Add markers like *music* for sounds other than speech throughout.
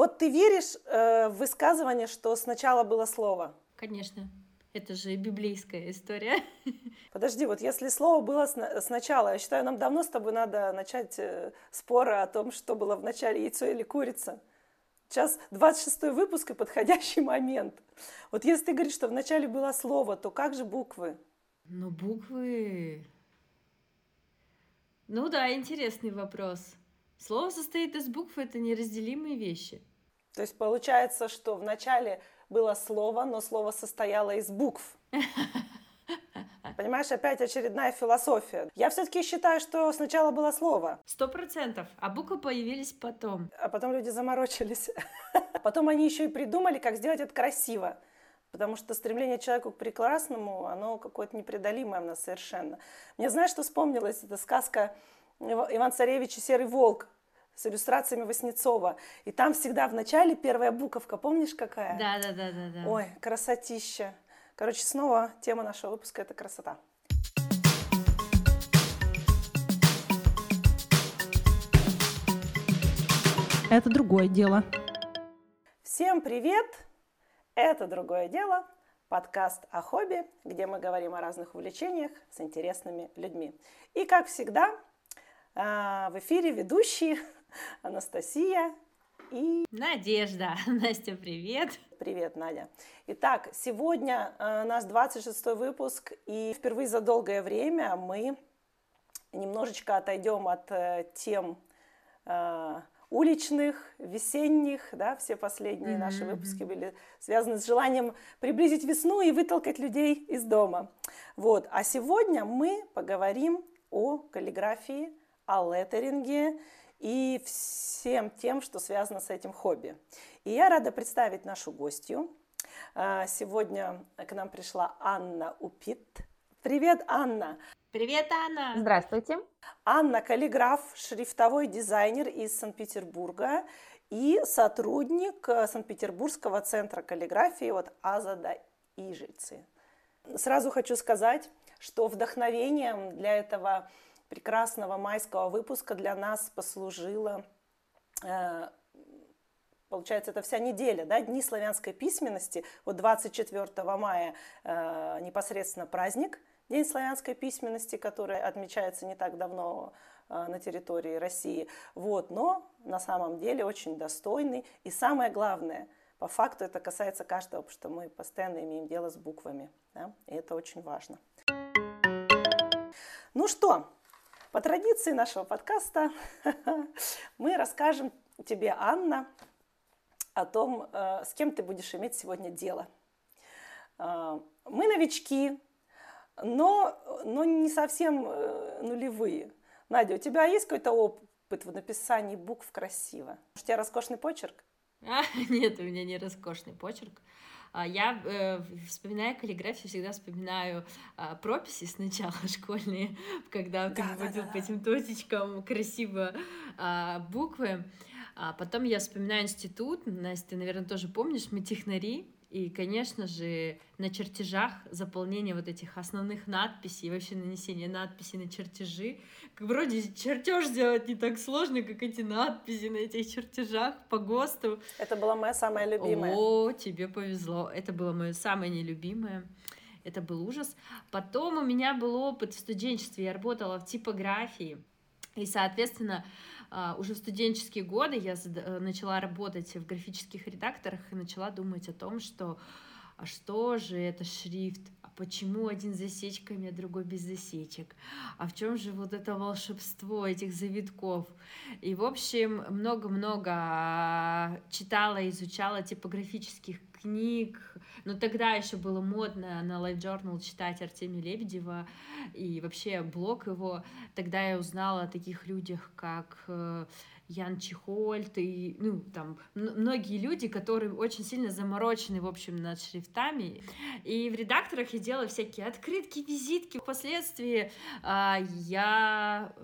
Вот ты веришь э, в высказывание, что сначала было слово? Конечно. Это же библейская история. *laughs* Подожди, вот если слово было сначала, я считаю, нам давно с тобой надо начать э, споры о том, что было в начале, яйцо или курица. Сейчас 26 выпуск и подходящий *laughs* момент. Вот если ты говоришь, что в начале было слово, то как же буквы? Ну, буквы... Ну да, интересный вопрос. Слово состоит из букв, это неразделимые вещи. То есть получается, что в начале было слово, но слово состояло из букв. *laughs* Понимаешь, опять очередная философия. Я все-таки считаю, что сначала было слово. Сто процентов. А буквы появились потом. А потом люди заморочились. *laughs* Потом они еще и придумали, как сделать это красиво. Потому что стремление человека к прекрасному, оно какое-то непреодолимое у нас совершенно. Мне знаешь, что вспомнилось? Это сказка Иван Царевич и Серый Волк с иллюстрациями Васнецова. И там всегда в начале первая буковка, помнишь какая? Да, да, да, да, да. Ой, красотища. Короче, снова тема нашего выпуска – это красота. Это другое дело. Всем привет! Это другое дело. Подкаст о хобби, где мы говорим о разных увлечениях с интересными людьми. И как всегда, а, в эфире ведущие Анастасия и... Надежда. *laughs* Настя, привет. Привет, Надя. Итак, сегодня э, наш 26 выпуск, и впервые за долгое время мы немножечко отойдем от э, тем э, уличных, весенних, да, все последние mm-hmm. наши выпуски были связаны с желанием приблизить весну и вытолкать людей из дома. Вот. А сегодня мы поговорим о каллиграфии, о леттеринге и всем тем, что связано с этим хобби. И я рада представить нашу гостью. А, сегодня к нам пришла Анна Упит. Привет, Анна! Привет, Анна! Здравствуйте! Анна – каллиграф, шрифтовой дизайнер из Санкт-Петербурга и сотрудник э, Санкт-Петербургского центра каллиграфии от Азада Ижицы. Сразу хочу сказать, что вдохновением для этого прекрасного майского выпуска для нас послужила, э, получается, это вся неделя, да, Дни славянской письменности. Вот 24 мая э, непосредственно праздник, День славянской письменности, который отмечается не так давно э, на территории России. Вот, но на самом деле очень достойный. И самое главное, по факту это касается каждого, потому что мы постоянно имеем дело с буквами. Да? И это очень важно. Ну что, по традиции нашего подкаста *laughs* мы расскажем тебе, Анна, о том, э, с кем ты будешь иметь сегодня дело. Э, мы новички, но, но не совсем э, нулевые. Надя, у тебя есть какой-то опыт в написании букв красиво? У тебя роскошный почерк? А, *laughs* нет, у меня не роскошный почерк. А, я, э, вспоминая каллиграфию, всегда вспоминаю э, прописи сначала *laughs* школьные, когда да, ты да, выводил да, по этим точечкам красиво э, буквы. А потом я вспоминаю институт, Настя, ты, наверное, тоже помнишь, мы технари, и, конечно же, на чертежах заполнение вот этих основных надписей, и вообще нанесение надписей на чертежи. Вроде чертеж сделать не так сложно, как эти надписи на этих чертежах по ГОСТу. Это была моя самая любимая. О, тебе повезло. Это было мое самое нелюбимое. Это был ужас. Потом у меня был опыт в студенчестве. Я работала в типографии. И, соответственно, уже в студенческие годы я э, начала работать в графических редакторах и начала думать о том, что а что же это шрифт, а почему один с засечками, а другой без засечек, а в чем же вот это волшебство этих завитков. И, в общем, много-много читала, изучала типографических книг, но тогда еще было модно на Life Journal читать Артемия Лебедева и вообще блог его. Тогда я узнала о таких людях, как э, Ян Чехольт и, ну, там, многие люди, которые очень сильно заморочены, в общем, над шрифтами. И в редакторах я делала всякие открытки, визитки. Впоследствии а, я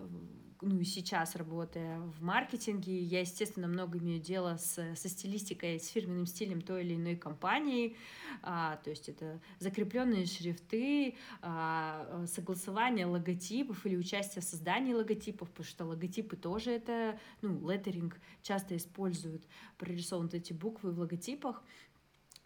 ну, сейчас работая в маркетинге, я, естественно, много имею дела с, со стилистикой, с фирменным стилем той или иной компании, а, то есть это закрепленные шрифты, а, согласование логотипов или участие в создании логотипов, потому что логотипы тоже это, ну, леттеринг часто используют, прорисованы эти буквы в логотипах,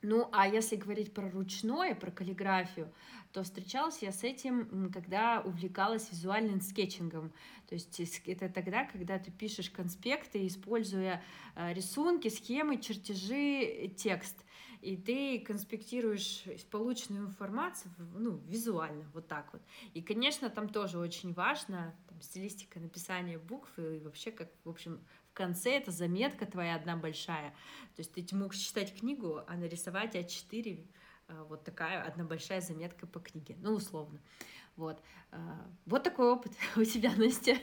ну, а если говорить про ручное, про каллиграфию, то встречалась я с этим, когда увлекалась визуальным скетчингом. То есть это тогда, когда ты пишешь конспекты, используя э, рисунки, схемы, чертежи, текст. И ты конспектируешь полученную информацию ну, визуально, вот так вот. И, конечно, там тоже очень важно там, стилистика написания букв и вообще, как, в общем, конце это заметка твоя одна большая. То есть ты мог читать книгу, а нарисовать А4 э, вот такая одна большая заметка по книге, ну, условно. Вот. Э, вот такой опыт *laughs* у тебя, Настя.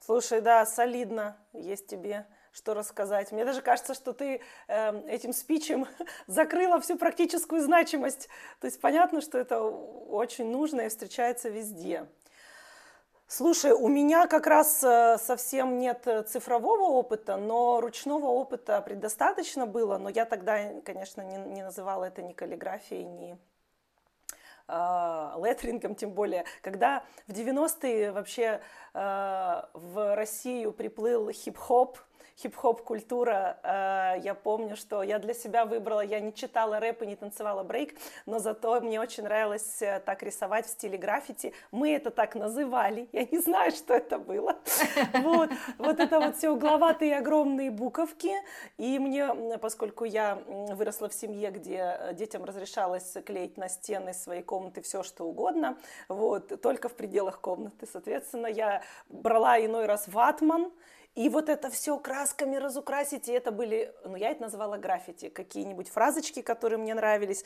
Слушай, да, солидно есть тебе что рассказать. Мне даже кажется, что ты э, этим спичем *laughs* закрыла всю практическую значимость. То есть понятно, что это очень нужно и встречается везде. Слушай, у меня как раз э, совсем нет э, цифрового опыта, но ручного опыта предостаточно было, но я тогда, конечно, не, не называла это ни каллиграфией, ни э, леттерингом, тем более, когда в 90-е вообще э, в Россию приплыл хип-хоп, хип-хоп культура. Э, я помню, что я для себя выбрала, я не читала рэп и не танцевала брейк, но зато мне очень нравилось э, так рисовать в стиле граффити. Мы это так называли, я не знаю, что это было. *laughs* Вот, вот это вот все угловатые огромные буковки. И мне, поскольку я выросла в семье, где детям разрешалось клеить на стены своей комнаты все, что угодно, вот, только в пределах комнаты, соответственно, я брала иной раз ватман, и вот это все красками разукрасить, и это были, ну я это называла граффити, какие-нибудь фразочки, которые мне нравились.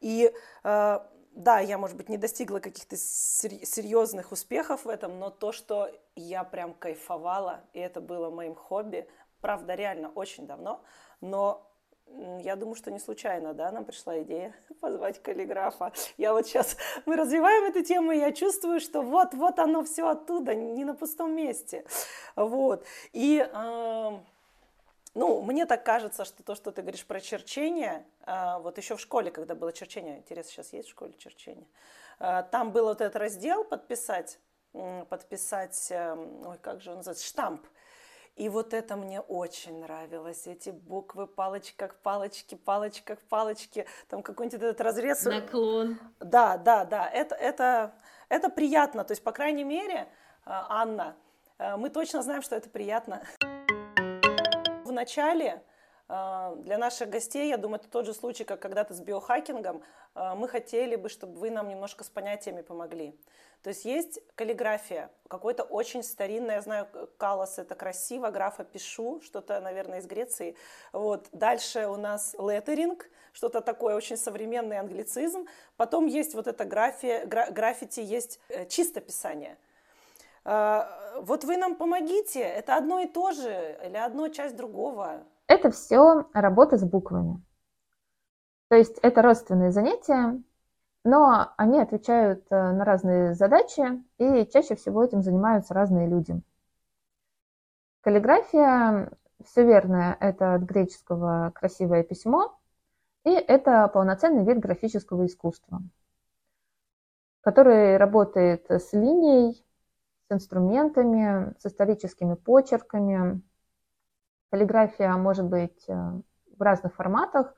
И э, да, я, может быть, не достигла каких-то серьезных успехов в этом, но то, что я прям кайфовала, и это было моим хобби, правда, реально очень давно, но я думаю, что не случайно, да, нам пришла идея *laughs* позвать каллиграфа. Я вот сейчас, *laughs* мы развиваем эту тему, и я чувствую, что вот-вот оно все оттуда, не на пустом месте. Вот. И, э, ну, мне так кажется, что то, что ты говоришь про черчение, э, вот еще в школе, когда было черчение, интересно, сейчас есть в школе черчение, э, там был вот этот раздел подписать, подписать, э, ой, как же он называется, штамп. И вот это мне очень нравилось. Эти буквы, палочка к палочке, палочка к палочке, там какой-нибудь этот разрез. Наклон. Да, да, да. Это, это, это приятно. То есть, по крайней мере, а, Анна, э, мы точно знаем, что это приятно. В начале для наших гостей, я думаю, это тот же случай, как когда-то с биохакингом. А, мы хотели бы, чтобы вы нам немножко с понятиями помогли. То есть есть каллиграфия, какой-то очень старинный, я знаю, калос это красиво, графа пишу, что-то, наверное, из Греции. Вот. Дальше у нас леттеринг, что-то такое очень современный англицизм. Потом есть вот это графия, гра, граффити, есть э, чистописание. А, вот вы нам помогите, это одно и то же или одно часть другого? Это все работа с буквами. То есть это родственные занятия, но они отвечают э, на разные задачи, и чаще всего этим занимаются разные люди. Каллиграфия, все верно, это от греческого «красивое письмо», и это полноценный вид графического искусства, который работает с линией, с инструментами, с историческими почерками, Каллиграфия может быть э, в разных форматах,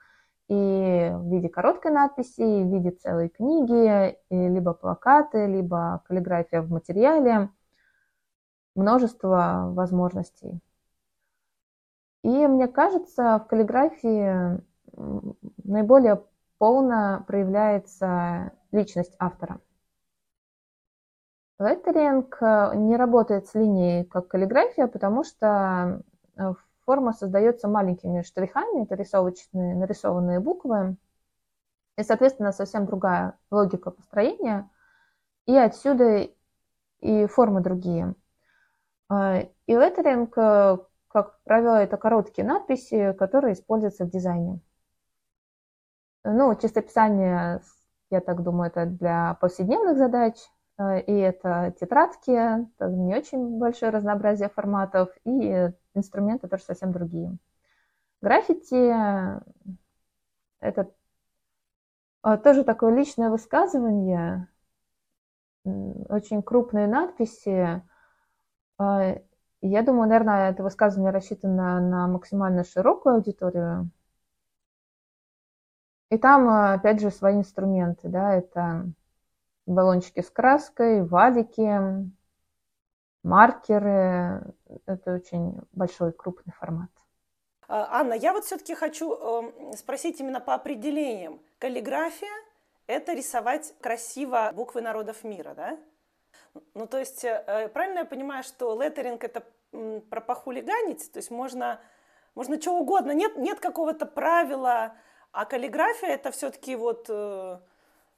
и в виде короткой надписи, и в виде целой книги, либо плакаты, либо каллиграфия в материале. Множество возможностей. И мне кажется, в каллиграфии наиболее полно проявляется личность автора. Леттеринг э, не работает с линией как каллиграфия, потому что в э, форма создается маленькими штрихами, это рисовочные, нарисованные буквы, и, соответственно, совсем другая логика построения, и отсюда и формы другие. А, и леттеринг, э, как правило, это короткие надписи, которые используются в дизайне. Ну, чистописание, я так думаю, это для повседневных задач, и это тетрадки, тоже не очень большое разнообразие форматов, и инструменты тоже совсем другие. Граффити – это тоже такое личное высказывание, очень крупные надписи. Я думаю, наверное, это высказывание рассчитано на максимально широкую аудиторию. И там, опять же, свои инструменты, да, это баллончики с краской, валики, маркеры. Это очень большой, крупный формат. А, Анна, я вот все-таки хочу эм, спросить именно по определениям. Каллиграфия – это рисовать красиво буквы народов мира, да? Ну, то есть, э, правильно я понимаю, что леттеринг – это про похулиганить? То есть можно, можно что угодно, нет, нет какого-то правила, а каллиграфия – это все-таки вот, э,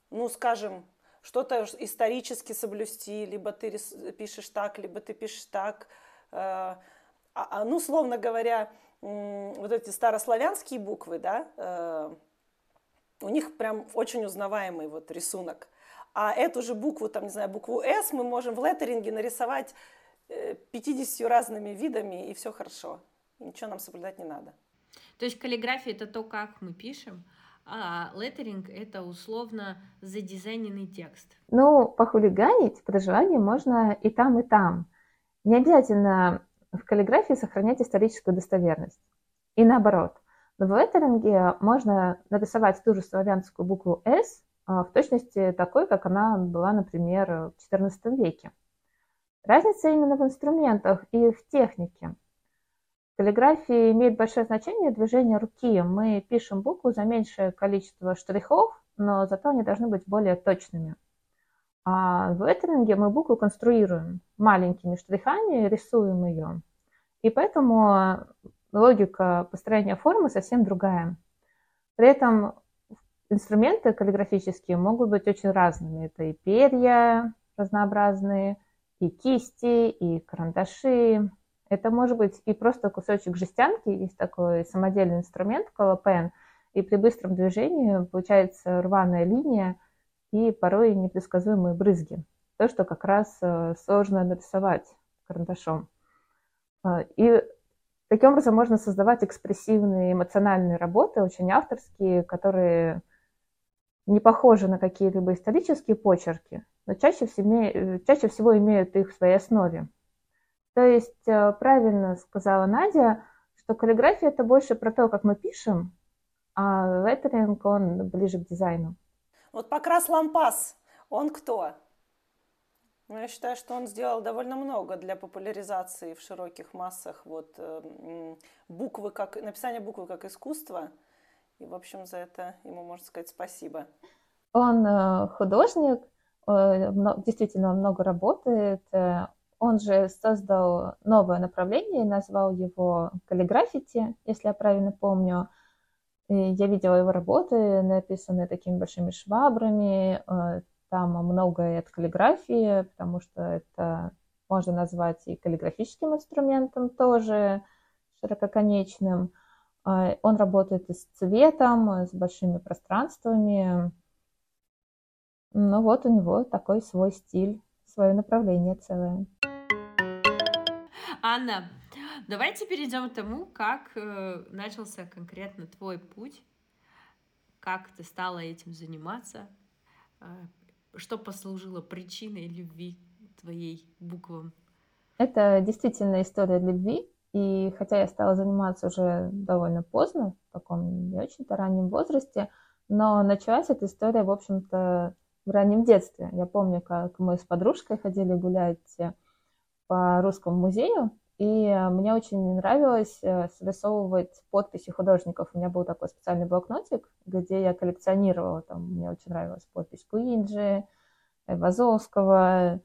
ну, скажем, что-то исторически соблюсти, либо ты пишешь так, либо ты пишешь так. Э, а, а, ну, словно говоря, вот эти старославянские буквы, да, э, у них прям очень узнаваемый вот рисунок. А эту же букву, там, не знаю, букву «С» мы можем в леттеринге нарисовать 50 разными видами, и все хорошо. Ничего нам соблюдать не надо. То есть каллиграфия — это то, как мы пишем, а леттеринг — это условно задизайненный текст. Ну, похулиганить при желании можно и там, и там. Не обязательно в каллиграфии сохранять историческую достоверность. И наоборот. Но в леттеринге можно нарисовать ту же славянскую букву «С» а, в точности такой, как она была, например, в XIV веке. Разница именно в инструментах и в технике – каллиграфии имеет большое значение движение руки. Мы пишем букву за меньшее количество штрихов, но зато они должны быть более точными. А в леттеринге мы букву конструируем маленькими штрихами, рисуем ее. И поэтому логика построения формы совсем другая. При этом инструменты каллиграфические могут быть очень разными. Это и перья разнообразные, и кисти, и карандаши, это может быть и просто кусочек жестянки, есть такой самодельный инструмент колопен, и при быстром движении получается рваная линия и порой непредсказуемые брызги. То, что как раз э, сложно нарисовать карандашом. Э, и таким образом можно создавать экспрессивные эмоциональные работы, очень авторские, которые не похожи на какие-либо исторические почерки, но чаще всего, э, чаще всего имеют их в своей основе. То есть э, правильно сказала Надя, что каллиграфия это больше про то, как мы пишем, а леттеринг, он ближе к дизайну. Вот Покрас Лампас, он кто? Ну, я считаю, что он сделал довольно много для популяризации в широких массах вот э, буквы как написание буквы как искусство. И, в общем, за это ему можно сказать спасибо. Он э, художник, действительно много работает. Он же создал новое направление, назвал его каллиграфити, если я правильно помню. И я видела его работы, написанные такими большими швабрами. Э, там многое от каллиграфии, потому что это можно назвать и каллиграфическим инструментом тоже, ширококонечным. Э, он работает и с цветом, с большими пространствами. Ну вот у него такой свой стиль, свое направление целое. Анна, давайте перейдем к тому, как э, начался конкретно твой путь, как ты стала этим заниматься, э, что послужило причиной любви твоей буквам. Это действительно история любви, и хотя я стала заниматься уже довольно поздно, в таком не очень-то раннем возрасте, но началась эта история, в общем-то, в раннем детстве. Я помню, как мы с подружкой ходили гулять по русскому музею, и мне очень нравилось э, срисовывать подписи художников. У меня был такой специальный блокнотик, где я коллекционировала. Там мне очень нравилась подпись Куинджи, Вазовского.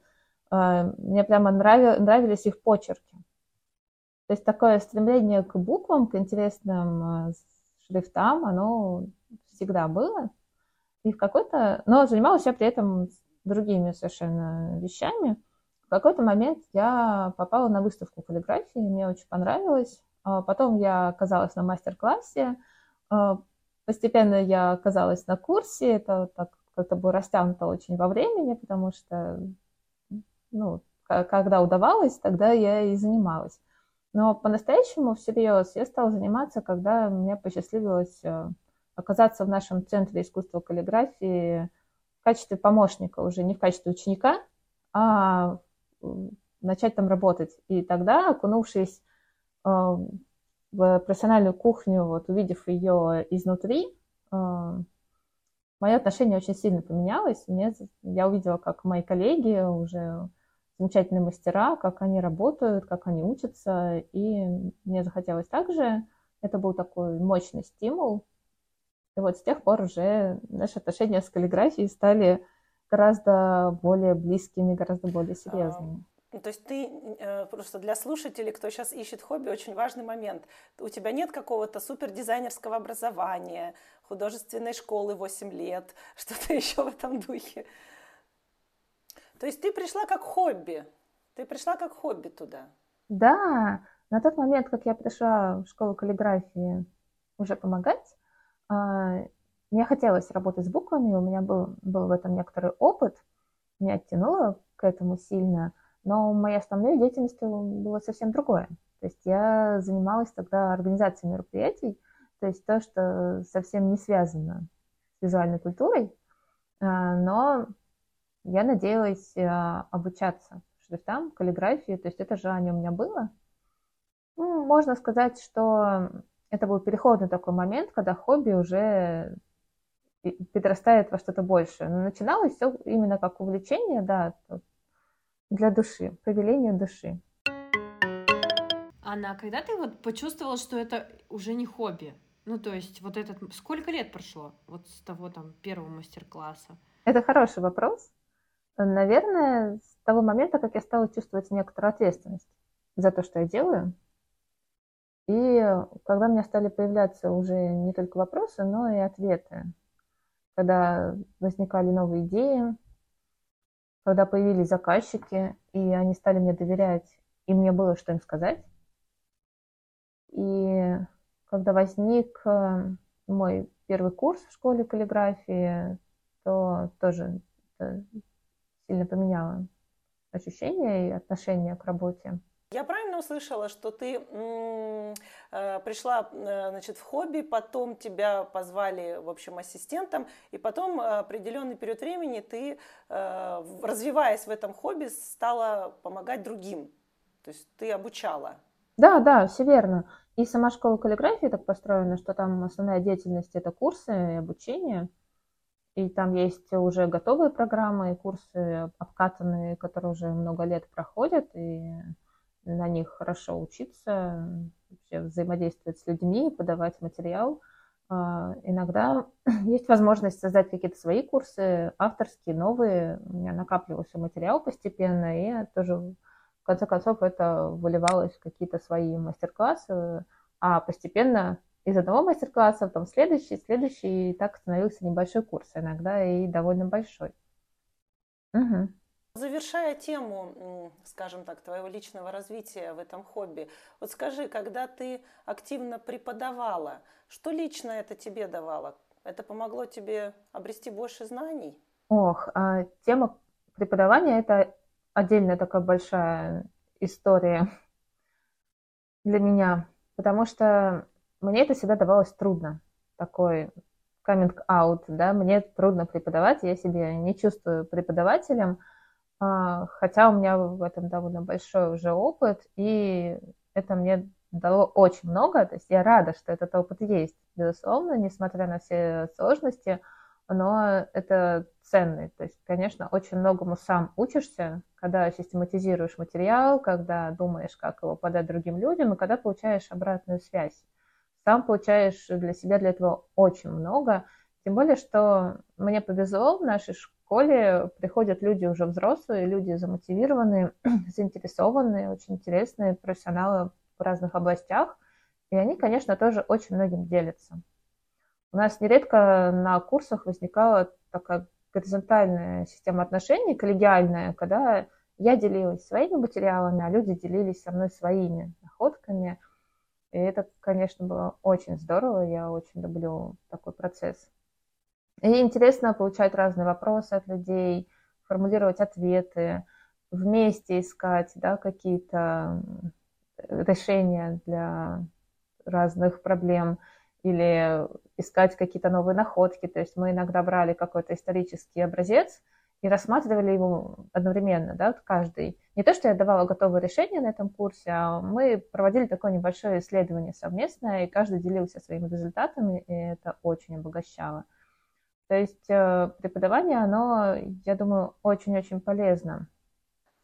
Э, мне прямо нравились их почерки. То есть такое стремление к буквам, к интересным э, шрифтам, оно всегда было. И в какой-то... Но занималась я при этом другими совершенно вещами – в какой-то момент я попала на выставку каллиграфии, мне очень понравилось. А потом я оказалась на мастер-классе, а, постепенно я оказалась на курсе, это так как-то было растянуто очень во времени, потому что ну, когда удавалось, тогда я и занималась. Но по-настоящему, всерьез, я стала заниматься, когда мне посчастливилось э, оказаться в нашем центре искусства каллиграфии в качестве помощника, уже не в качестве ученика, а начать там работать. И тогда, окунувшись э, в профессиональную кухню, вот увидев ее изнутри, э, мое отношение очень сильно поменялось. Мне, я увидела, как мои коллеги уже замечательные мастера, как они работают, как они учатся, и мне захотелось также. Это был такой мощный стимул. И вот с тех пор уже наши отношения с каллиграфией стали гораздо более близкими, гораздо более серьезными. Ну, то есть ты э, просто для слушателей, кто сейчас ищет хобби, очень важный момент. У тебя нет какого-то супердизайнерского образования, художественной школы 8 лет, *laughs* что-то еще в этом духе. То есть ты пришла как хобби. Ты пришла как хобби туда. Да, на тот момент, как я пришла в школу каллиграфии уже помогать, а, мне хотелось работать с буквами, у меня был, был в этом некоторый опыт, меня оттянуло к этому сильно – но моей основной деятельностью было совсем другое. То есть я занималась тогда организацией мероприятий, то есть то, что совсем не связано с визуальной культурой, а, но я надеялась а, обучаться шрифтам, каллиграфии, то есть это желание у меня было. Ну, можно сказать, что это был переходный такой момент, когда хобби уже перерастает во что-то большее. Но начиналось все именно как увлечение, да, для души, по велению души. Анна, а когда ты вот почувствовала, что это уже не хобби? Ну, то есть вот этот... Сколько лет прошло вот с того там первого мастер-класса? Это хороший вопрос. Наверное, с того момента, как я стала чувствовать некоторую ответственность за то, что я делаю. И когда у меня стали появляться уже не только вопросы, но и ответы. Когда возникали новые идеи, когда появились заказчики, и они стали мне доверять, и мне было что им сказать. И когда возник э, мой первый курс в школе каллиграфии, то тоже сильно поменяло ощущения и отношение к работе. Я правильно услышала, что ты э, пришла э, значит, в хобби, потом тебя позвали, в общем, ассистентом, и потом э, определенный период времени ты, э, развиваясь в этом хобби, стала помогать другим. То есть ты обучала. Да, да, все верно. И сама школа каллиграфии так построена, что там основная деятельность это курсы и обучение. И там есть уже готовые программы и курсы обкатанные, которые уже много лет проходят. И на них хорошо учиться, вообще взаимодействовать с людьми, подавать материал. А, иногда *clears throat* есть возможность создать какие-то свои курсы, авторские, новые. У меня накапливался материал постепенно, и тоже в конце концов это выливалось в какие-то свои мастер-классы, а постепенно из одного мастер-класса, потом следующий, следующий, и так становился небольшой курс, иногда и довольно большой. Угу. Завершая тему, скажем так, твоего личного развития в этом хобби, вот скажи, когда ты активно преподавала, что лично это тебе давало? Это помогло тебе обрести больше знаний? Ох, а тема преподавания – это отдельная такая большая история для меня, потому что мне это всегда давалось трудно, такой coming out, да, мне трудно преподавать, я себя не чувствую преподавателем – хотя у меня в этом довольно большой уже опыт, и это мне дало очень много, то есть я рада, что этот опыт есть, безусловно, несмотря на все сложности, но это ценный, то есть, конечно, очень многому сам учишься, когда систематизируешь материал, когда думаешь, как его подать другим людям, и когда получаешь обратную связь. Сам получаешь для себя для этого очень много, тем более, что мне повезло в нашей школе, школе приходят люди уже взрослые, люди замотивированные, *clears throat* заинтересованные, очень интересные профессионалы в разных областях. И они, конечно, тоже очень многим делятся. У нас нередко на курсах возникала такая горизонтальная система отношений, коллегиальная, когда я делилась своими материалами, а люди делились со мной своими находками. И это, конечно, было очень здорово. Я очень люблю такой процесс. И интересно получать разные вопросы от людей, формулировать ответы. вместе искать да, какие-то решения для разных проблем или искать какие-то новые находки. То есть мы иногда брали какой-то исторический образец и рассматривали его одновременно, да, каждый. Не то, что я давала готовое решение на этом курсе, а мы проводили такое небольшое исследование совместное, и каждый делился своими результатами, и это очень обогащало. То есть э, преподавание, оно, я думаю, очень-очень полезно.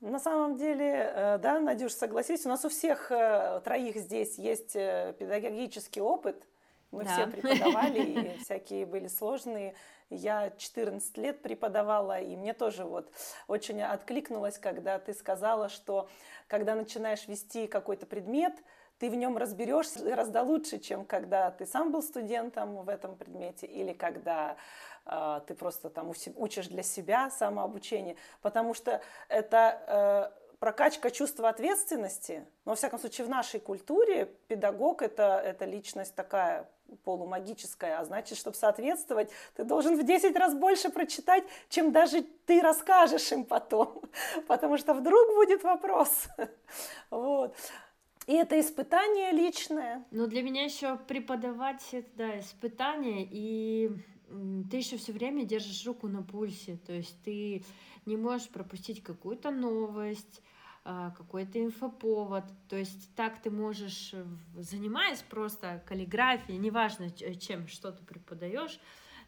На самом деле, э, да, Надюш, согласись, у нас у всех э, троих здесь есть педагогический опыт. Мы да. все преподавали, и всякие были сложные. Я 14 лет преподавала, и мне тоже вот очень откликнулось, когда ты сказала, что когда начинаешь вести какой-то предмет, ты в нем разберешься гораздо лучше, чем когда ты сам был студентом в этом предмете или когда ты просто там учишь для себя самообучение, потому что это э, прокачка чувства ответственности, но, во всяком случае, в нашей культуре педагог это, это личность такая полумагическая, а значит, чтобы соответствовать, ты должен в 10 раз больше прочитать, чем даже ты расскажешь им потом, *laughs* потому что вдруг будет вопрос. *laughs* Вот. И это испытание личное. Но для меня еще преподавать это да, испытание, и ты еще все время держишь руку на пульсе, то есть ты не можешь пропустить какую-то новость, а, какой-то инфоповод. То есть так ты можешь, занимаясь просто каллиграфией, неважно чем, что ты преподаешь,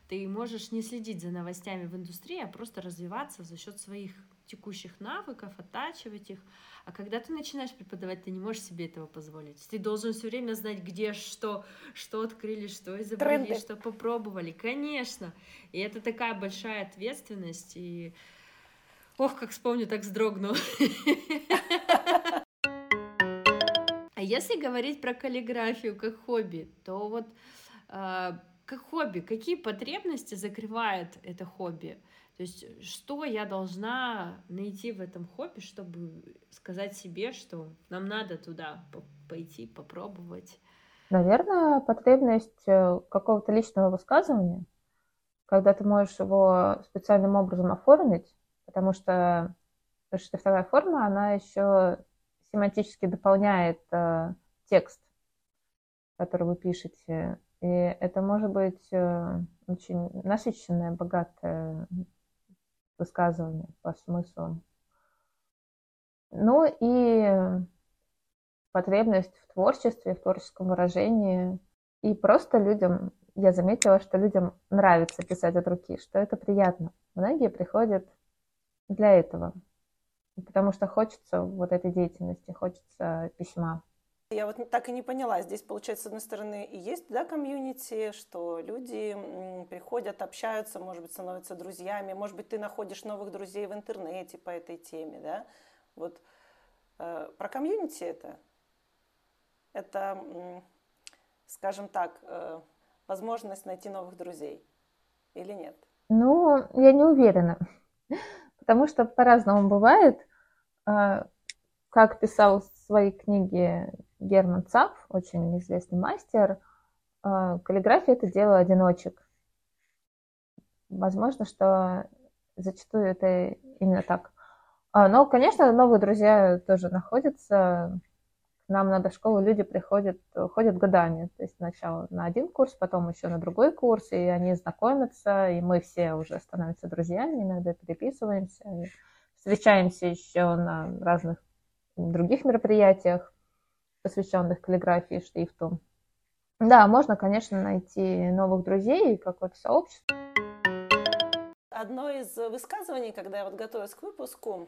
ты можешь не следить за новостями в индустрии, а просто развиваться за счет своих текущих навыков, оттачивать их. А когда ты начинаешь преподавать, ты не можешь себе этого позволить. Ты должен все время знать, где что, что открыли, что изобрели, Тренды. что попробовали. Конечно. И это такая большая ответственность. И ох, как вспомню, так вздрогну. А если говорить про каллиграфию как хобби, то вот э, как хобби, какие потребности закрывает это хобби? То есть, что я должна найти в этом хобби, чтобы сказать себе, что нам надо туда пойти, попробовать? Наверное, потребность э, какого-то личного высказывания, когда ты можешь его специальным образом оформить, потому что шрифтовая форма, она еще семантически дополняет э, текст, который вы пишете. И это может быть э, очень насыщенное, богатое высказывания по смыслам. Ну и потребность в творчестве, в творческом выражении. И просто людям, я заметила, что людям нравится писать от руки, что это приятно. Многие приходят для этого, потому что хочется вот этой деятельности, хочется письма. Я вот так и не поняла. Здесь, получается, с одной стороны, и есть да, комьюнити, что люди приходят, общаются, может быть, становятся друзьями, может быть, ты находишь новых друзей в интернете по этой теме, да? Вот э, про комьюнити это. Это, скажем так, э, возможность найти новых друзей или нет? Ну, я не уверена, потому что по-разному бывает. А, как писал в своей книге Герман Цап, очень известный мастер, э, каллиграфия – это дело одиночек. Возможно, что зачастую это именно так. А, но, конечно, новые друзья тоже находятся. К нам на школу люди приходят, ходят годами. То есть сначала на один курс, потом еще на другой курс, и они знакомятся, и мы все уже становимся друзьями, иногда переписываемся, встречаемся еще на разных других мероприятиях посвященных каллиграфии и шрифту. Да, можно, конечно, найти новых друзей, какое-то сообщество. Одно из высказываний, когда я вот готовилась к выпуску,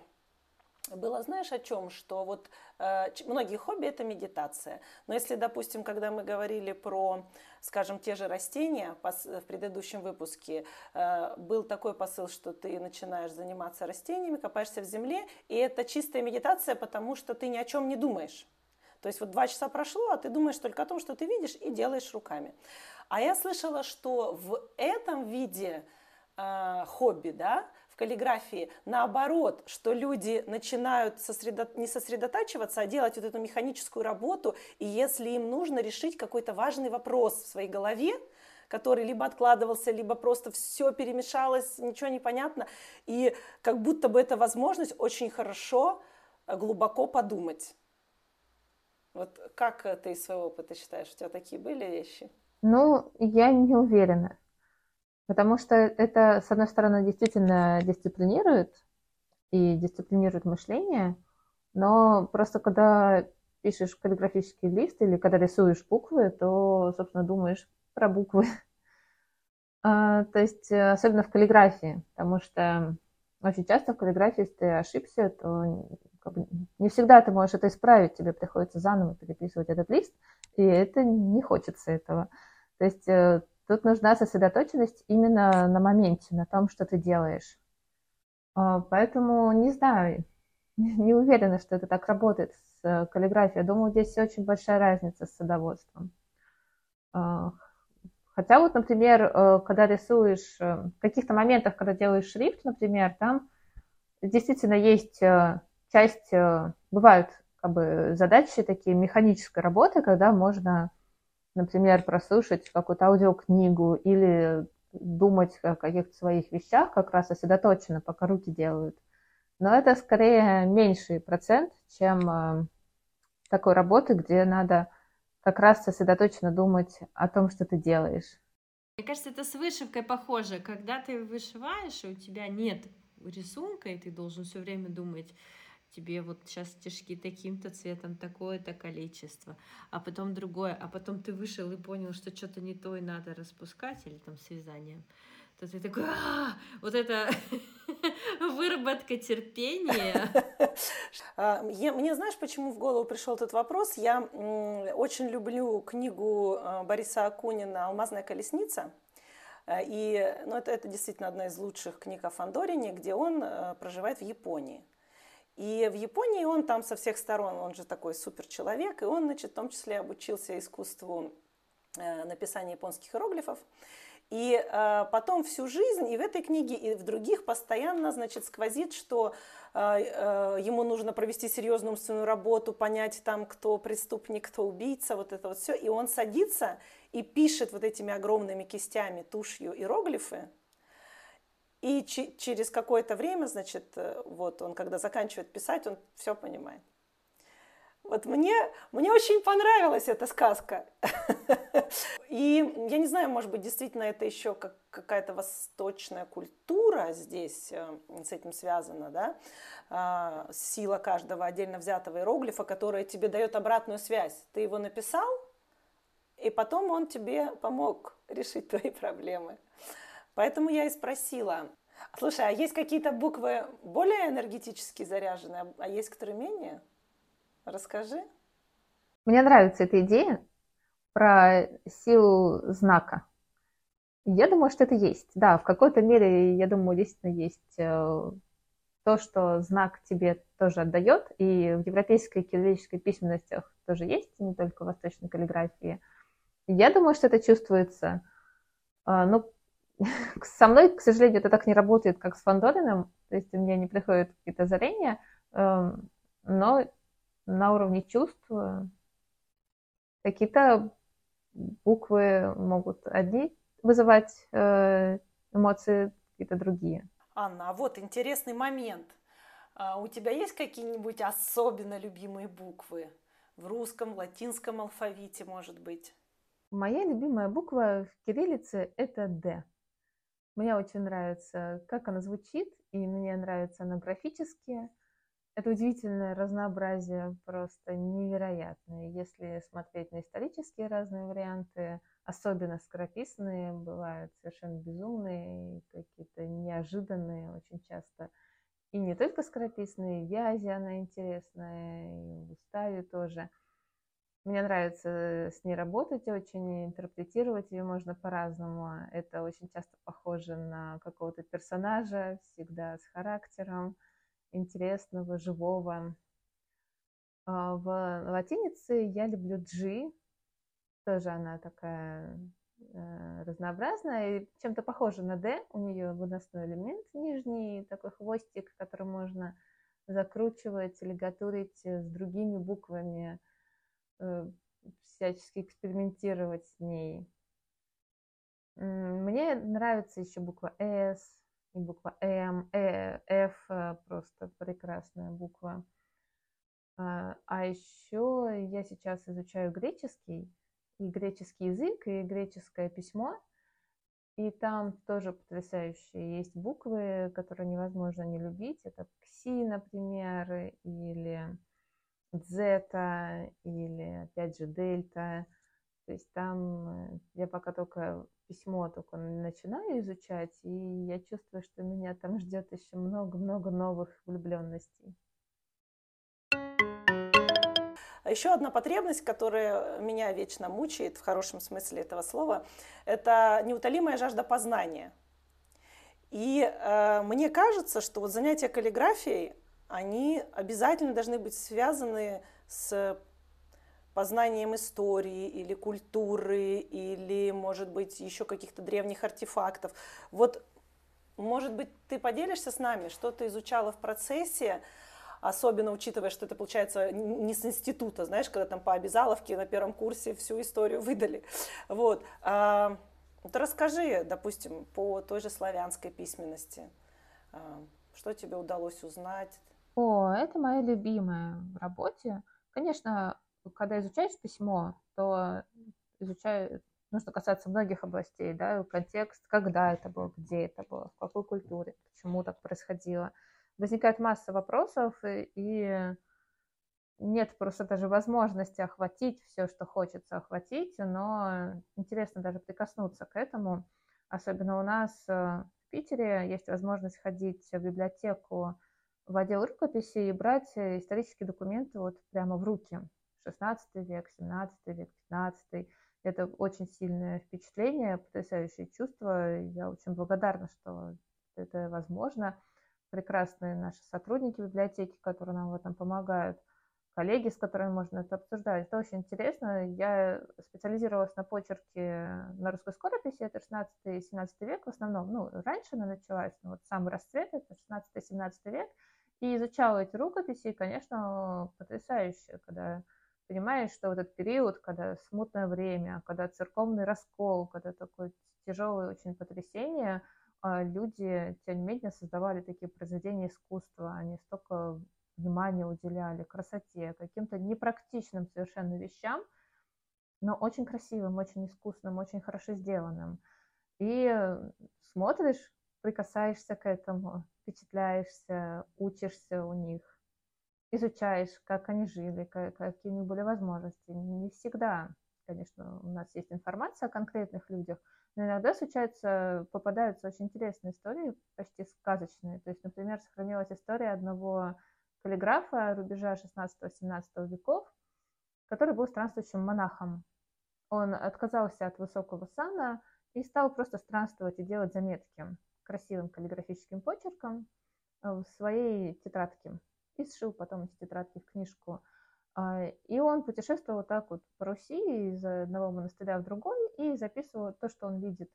было, знаешь, о чем? Что вот э, многие хобби это медитация. Но если, допустим, когда мы говорили про, скажем, те же растения пос, в предыдущем выпуске, э, был такой посыл, что ты начинаешь заниматься растениями, копаешься в земле, и это чистая медитация, потому что ты ни о чем не думаешь. То есть вот два часа прошло, а ты думаешь только о том, что ты видишь и делаешь руками. А я слышала, что в этом виде э, хобби, да, в каллиграфии, наоборот, что люди начинают сосредо... не сосредотачиваться, а делать вот эту механическую работу, и если им нужно решить какой-то важный вопрос в своей голове, который либо откладывался, либо просто все перемешалось, ничего не понятно. И как будто бы это возможность очень хорошо, э, глубоко подумать. Вот как ты из своего опыта считаешь, у тебя такие были вещи? Ну, я не уверена. Потому что это, с одной стороны, действительно дисциплинирует и дисциплинирует мышление, но просто когда пишешь каллиграфический лист или когда рисуешь буквы, то, собственно, думаешь про буквы. А, то есть, э, особенно в каллиграфии, потому что очень часто в каллиграфии, если ты ошибся, то как бы, не всегда ты можешь это исправить, тебе приходится заново переписывать этот лист, и это не хочется этого. То есть э, тут нужна сосредоточенность именно на моменте, на том, что ты делаешь. А, поэтому не знаю, *laughs* не уверена, что это так работает с э, каллиграфией. Думаю, здесь очень большая разница с садоводством. А, хотя вот, например, э, когда рисуешь, э, в каких-то моментах, когда делаешь шрифт, например, там действительно есть часть, бывают как бы задачи такие механической работы, когда можно, например, прослушать какую-то аудиокнигу или думать о каких-то своих вещах как раз сосредоточенно, пока руки делают – но это скорее меньший процент, чем э, такой работы, где надо как раз сосредоточенно думать о том, что ты делаешь. Мне кажется, это с вышивкой похоже. Когда ты вышиваешь, и у тебя нет рисунка, и ты должен все время думать, тебе вот сейчас стежки таким-то цветом, такое-то количество, а потом другое, а потом ты вышел и понял, что что-то не то и надо распускать или там связанием то ты такой, а, вот это *laughs* выработка терпения. *laughs* А, мне знаешь, почему в голову пришел этот вопрос? Я очень люблю книгу а, Бориса Акунина «Алмазная колесница». А, и ну, это, это действительно одна из лучших книг о Фандорине, где он проживает в Японии. И в Японии он там со всех сторон, он же такой супер человек, и он, значит, в том числе обучился искусству э, написания японских иероглифов. И э, потом всю жизнь и в этой книге, и в других постоянно, значит, сквозит, что э, э, ему нужно провести серьезную умственную работу, понять там, кто преступник, кто убийца, вот это вот все. И он садится и пишет вот этими огромными кистями, тушью иероглифы. И через какое-то время, значит, э, вот он, когда заканчивает писать, он все понимает. Вот мне, мне очень понравилась эта сказка. *laughs* И я не знаю, может быть, действительно это еще как какая-то восточная культура здесь э, с этим связана, да, а, сила каждого отдельно взятого иероглифа, которая тебе дает обратную связь. Ты его написал, и потом он тебе помог *laughs* решить твои проблемы. Поэтому я и спросила, слушай, а есть какие-то буквы более энергетически заряженные, а есть которые менее? Расскажи. Мне нравится эта идея про силу знака. Я думаю, что это есть. Да, в какой-то мере, я думаю, действительно есть э, то, что знак тебе тоже отдает, и в европейской кириллической письменностях тоже есть, не только в восточной каллиграфии. Я думаю, что это чувствуется. А, ну, *laughs* со мной, к сожалению, это так не работает, как с Фандорином, то есть у меня не приходят какие-то озарения, эм, но на уровне чувств какие-то буквы могут одни вызывать э, эмоции, какие-то другие. Анна, а вот интересный момент. А у тебя есть какие-нибудь особенно любимые буквы? В русском, в латинском алфавите, может быть? Моя любимая буква в кириллице – это «Д». Мне очень нравится, как она звучит, и мне нравится она графически – это удивительное разнообразие, просто невероятное. Если смотреть на исторические разные варианты, особенно скорописные, бывают совершенно безумные, какие-то неожиданные очень часто. И не только скорописные, вязи она интересная, и в уставе тоже. Мне нравится с ней работать очень, интерпретировать ее можно по-разному. Это очень часто похоже на какого-то персонажа, всегда с характером интересного, живого. А, в латинице я люблю G, тоже она такая э, разнообразная и чем-то похожа на D. У нее выносной элемент нижний, такой хвостик, который можно закручивать или готовить с другими буквами, всячески экспериментировать с ней. Мне нравится еще буква «С», и буква М, э, Ф э, просто прекрасная буква. А, а еще я сейчас изучаю греческий, и греческий язык, и греческое письмо, и там тоже потрясающие есть буквы, которые невозможно не любить. Это кси, например, или дзета, или опять же дельта. То есть там э, я пока только письмо только начинаю изучать, и я чувствую, что меня там *laughs* ждет еще много-много новых влюбленностей. А еще одна потребность, которая меня вечно мучает, в хорошем смысле этого слова, это неутолимая жажда познания. И э, мне кажется, что вот занятия каллиграфией, они обязательно должны быть связаны с познанием истории или культуры, или, может быть, еще каких-то древних артефактов. Вот, может быть, ты поделишься с нами, что ты изучала в процессе, особенно учитывая, что это получается не с института, знаешь, когда там по обязаловке на первом курсе всю историю выдали. Вот. А, вот расскажи, допустим, по той же славянской письменности, а, что тебе удалось узнать? О, это моя любимая в работе. Конечно, когда изучаешь письмо, то изучаю, нужно касаться многих областей, да, контекст, когда это было, где это было, в какой культуре, почему так происходило. Возникает масса вопросов, и нет просто даже возможности охватить все, что хочется охватить, но интересно даже прикоснуться к этому. Особенно у нас э, в Питере есть возможность ходить в библиотеку в отдел рукописи и брать исторические документы вот прямо в руки. 16 век, 17 век, 15. Это очень сильное впечатление, потрясающее чувство. Я очень благодарна, что это возможно. Прекрасные наши сотрудники библиотеки, которые нам в этом помогают, коллеги, с которыми можно это обсуждать. Это очень интересно. Я специализировалась на почерке на русской скорописи, это 16 и 17 век в основном. Ну, раньше она началась, но вот самый расцвет, это 16-17 век. И изучала эти рукописи, и, конечно, потрясающе, когда понимаешь, что вот этот период, когда смутное время, когда церковный раскол, когда такое тяжелое очень потрясение, а, люди, тем не менее, создавали такие произведения искусства, они столько внимания уделяли красоте, каким-то непрактичным совершенно вещам, но очень красивым, очень искусным, очень хорошо сделанным. И смотришь, прикасаешься к этому, впечатляешься, учишься у них изучаешь, как они жили, как, какие у них были возможности. Не всегда, конечно, у нас есть информация о конкретных людях, но иногда случаются, попадаются очень интересные истории, почти сказочные. То есть, например, сохранилась история одного каллиграфа рубежа 16-17 веков, который был странствующим монахом. Он отказался от высокого сана и стал просто странствовать и делать заметки красивым каллиграфическим почерком в своей тетрадке и сшил потом из тетрадки в книжку. А, и он путешествовал так вот по Руси из одного монастыря в другой и записывал то, что он видит.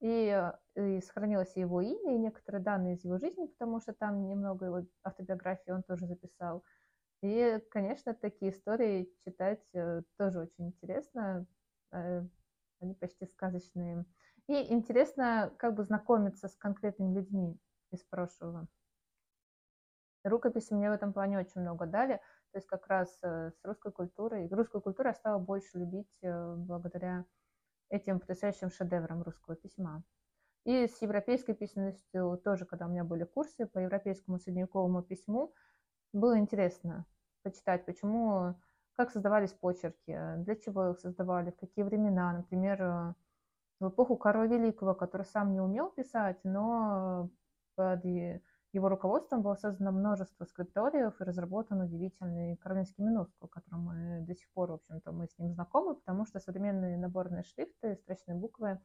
И, и сохранилось его имя и некоторые данные из его жизни, потому что там немного его автобиографии он тоже записал. И, конечно, такие истории читать э, тоже очень интересно. Э, они почти сказочные. И интересно как бы знакомиться с конкретными людьми из прошлого. Рукописи мне в этом плане очень много дали. То есть как раз э, с русской культурой. Русскую культуру я стала больше любить э, благодаря этим потрясающим шедеврам русского письма. И с европейской письменностью тоже, когда у меня были курсы по европейскому средневековому письму, было интересно почитать, почему, как создавались почерки, для чего их создавали, в какие времена. Например, э, в эпоху Карла Великого, который сам не умел писать, но под его руководством было создано множество скрипториев и разработан удивительный каролинский минускул, которым мы до сих пор, в общем-то, мы с ним знакомы, потому что современные наборные шрифты, строчные буквы,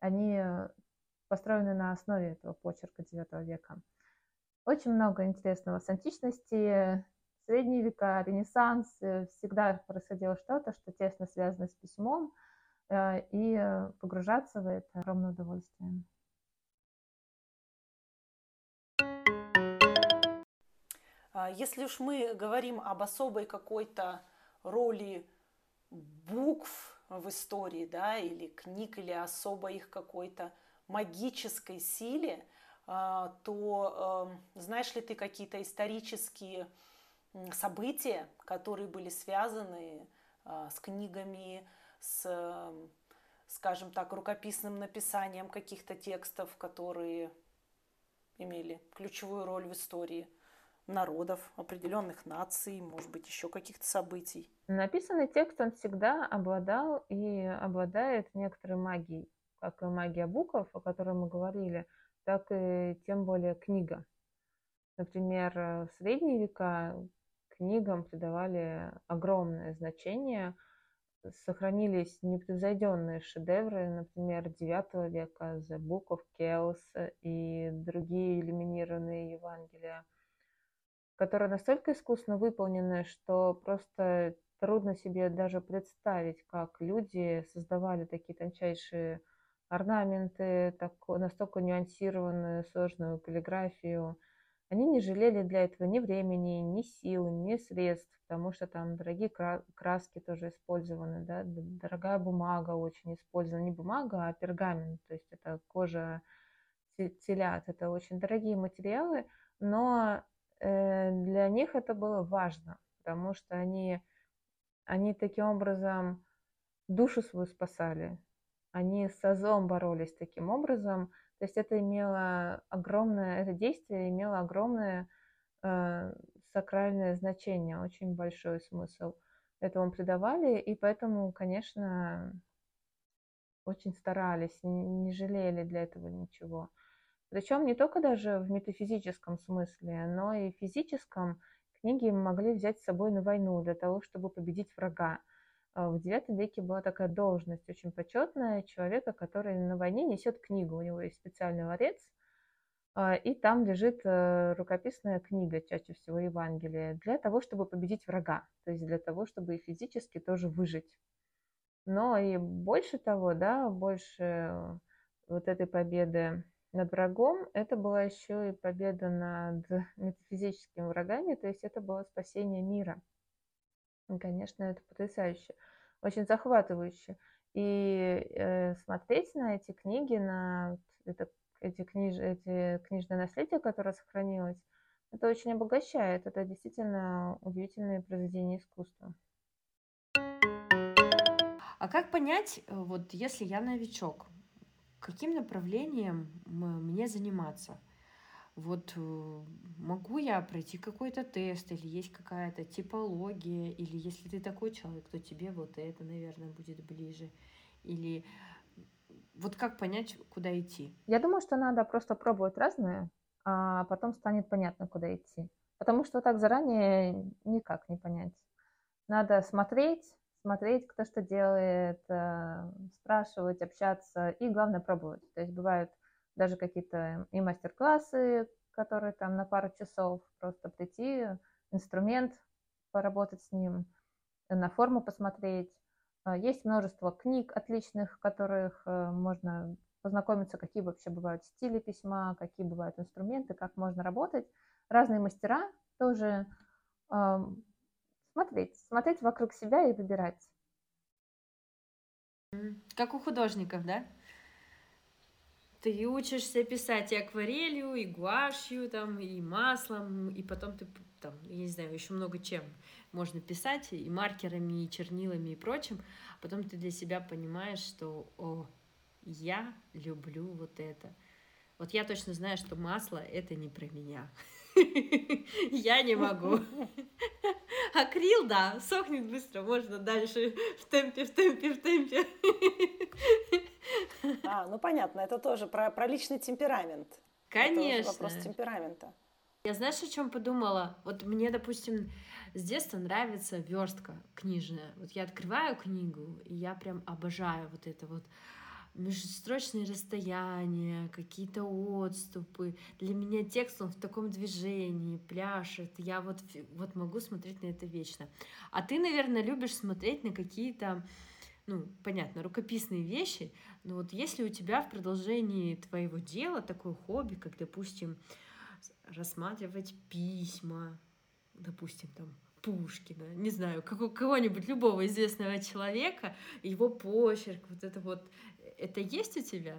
они построены на основе этого почерка IX века. Очень много интересного с античности, средние века, ренессанс, всегда происходило что-то, что тесно связано с письмом, э, и погружаться в это огромное удовольствие. А, если уж мы говорим об особой какой-то роли букв в истории, да, или книг, или особо их какой-то магической силе, а, то эм, знаешь ли ты какие-то исторические события, которые были связаны а, с книгами, с, скажем так, рукописным написанием каких-то текстов, которые имели ключевую роль в истории народов, определенных наций, может быть, еще каких-то событий. Написанный текст, он всегда обладал и обладает некоторой магией, как и магия букв, о которой мы говорили, так и тем более книга. Например, в средние века книгам придавали огромное значение, сохранились непревзойденные шедевры, например, IX века The Book of Chaos и другие иллюминированные Евангелия – которые настолько искусно выполнены, что просто трудно себе даже представить, как люди создавали такие тончайшие орнаменты, так, настолько нюансированную, сложную каллиграфию. Они не жалели для этого ни времени, ни сил, ни средств, потому что там дорогие краски тоже использованы, да, дорогая бумага очень использована. Не бумага, а пергамент, то есть это кожа телят. Это очень дорогие материалы, но Э, для них это было важно, потому что они, они таким образом душу свою спасали, они с злом боролись таким образом, то есть это имело огромное, это действие имело огромное э, сакральное значение, очень большой смысл этому придавали, и поэтому, конечно, очень старались, не, не жалели для этого ничего. Причем не только даже в метафизическом смысле, но и в физическом книги могли взять с собой на войну для того, чтобы победить врага. А в IX веке была такая должность очень почетная человека, который на войне несет книгу. У него есть специальный ларец, а, и там лежит э, рукописная книга, чаще всего Евангелие, для того, чтобы победить врага, то есть для того, чтобы и физически тоже выжить. Но и больше того, да, больше вот этой победы над врагом, это была еще и победа над *laughs* метафизическими врагами, то есть это было спасение мира. Конечно, это потрясающе, очень захватывающе. И э, смотреть на эти книги, на это, эти, книж, эти книжное наследие, которое сохранилось, это очень обогащает. Это действительно удивительные произведения искусства. А как понять, э, вот если я новичок, каким направлением мне заниматься. Вот э, могу я пройти какой-то тест, или есть какая-то типология, или если ты такой человек, то тебе вот это, наверное, будет ближе. Или вот как понять, куда идти? Я думаю, что надо просто пробовать разное, а потом станет понятно, куда идти. Потому что так заранее никак не понять. Надо смотреть, смотреть, кто что делает, э, спрашивать, общаться и, главное, пробовать. То есть бывают даже какие-то и мастер-классы, которые там на пару часов просто прийти, инструмент, поработать с ним, на форму посмотреть. А, есть множество книг отличных, которых э, можно познакомиться, какие вообще бывают стили письма, какие бывают инструменты, как можно работать. Разные мастера тоже смотреть, смотреть вокруг себя и выбирать. Как у художников, да? Ты учишься писать и акварелью, и гуашью, там, и маслом, и потом ты, там, я не знаю, еще много чем можно писать, и маркерами, и чернилами, и прочим. А потом ты для себя понимаешь, что, о, я люблю вот это. Вот я точно знаю, что масло — это не про меня. *laughs* Я не могу. *laughs* Акрил, да, сохнет быстро, можно дальше в темпе, в темпе, в темпе. А, ну понятно, это тоже про, про личный темперамент. Конечно. Это вопрос темперамента. Я знаешь, о чем подумала? Вот мне, допустим, с детства нравится верстка книжная. Вот я открываю книгу, и я прям обожаю вот это вот межстрочные расстояния, какие-то отступы. Для меня текст, он в таком движении, пляшет. Я вот, вот могу смотреть на это вечно. А ты, наверное, любишь смотреть на какие-то, ну, понятно, рукописные вещи, но вот если у тебя в продолжении твоего дела такое хобби, как, допустим, рассматривать письма, допустим, там, Пушкина, не знаю, кого-нибудь, любого известного человека, его почерк, вот это вот, это есть у тебя?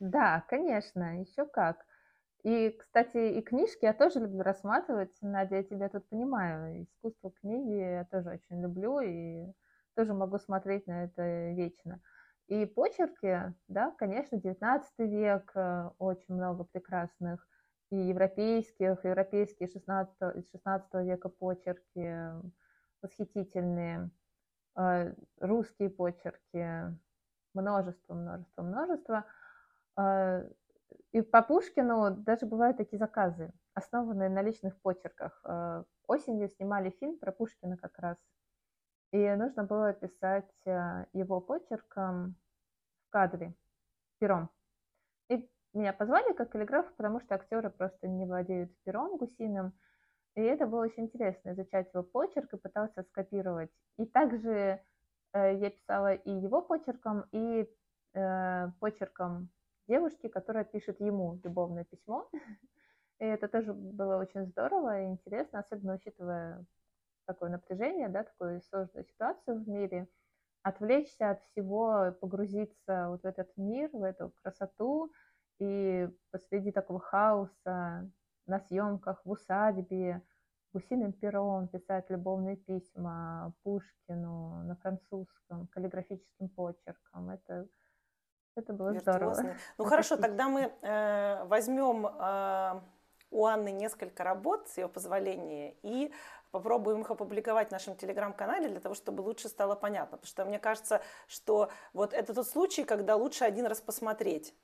Да, конечно, еще как. И, кстати, и книжки я тоже люблю рассматривать. Надя, я тебя тут понимаю. Искусство книги я тоже очень люблю и тоже могу смотреть на это вечно. И почерки, да, конечно, 19 век, э, очень много прекрасных и европейских, европейские 16, 16 века почерки восхитительные, э, русские почерки, множество, множество, множество. Э, и по Пушкину даже бывают такие заказы, основанные на личных почерках. Э, осенью снимали фильм про Пушкина как раз. И нужно было писать его почерком в кадре, пером. Меня позвали как каллиграф, потому что актеры просто не владеют пером гусиным. И это было очень интересно, изучать его почерк и пытался скопировать. И также э, я писала и его почерком, и э, почерком девушки, которая пишет ему любовное письмо. *laughs* И это тоже было очень здорово и интересно, особенно учитывая такое напряжение, да, такую сложную ситуацию в мире, отвлечься от всего, погрузиться вот в этот мир, в эту красоту, и посреди такого хаоса на съемках в усадьбе, гусиным пером писать любовные письма Пушкину на французском, каллиграфическим почерком. Это это было Виртуозный. здорово. Ну *laughs* хорошо, тогда мы э, возьмем э, у Анны несколько работ, с ее позволения, и попробуем их опубликовать в нашем телеграм-канале для того, чтобы лучше стало понятно. Потому что мне кажется, что вот это тот случай, когда лучше один раз посмотреть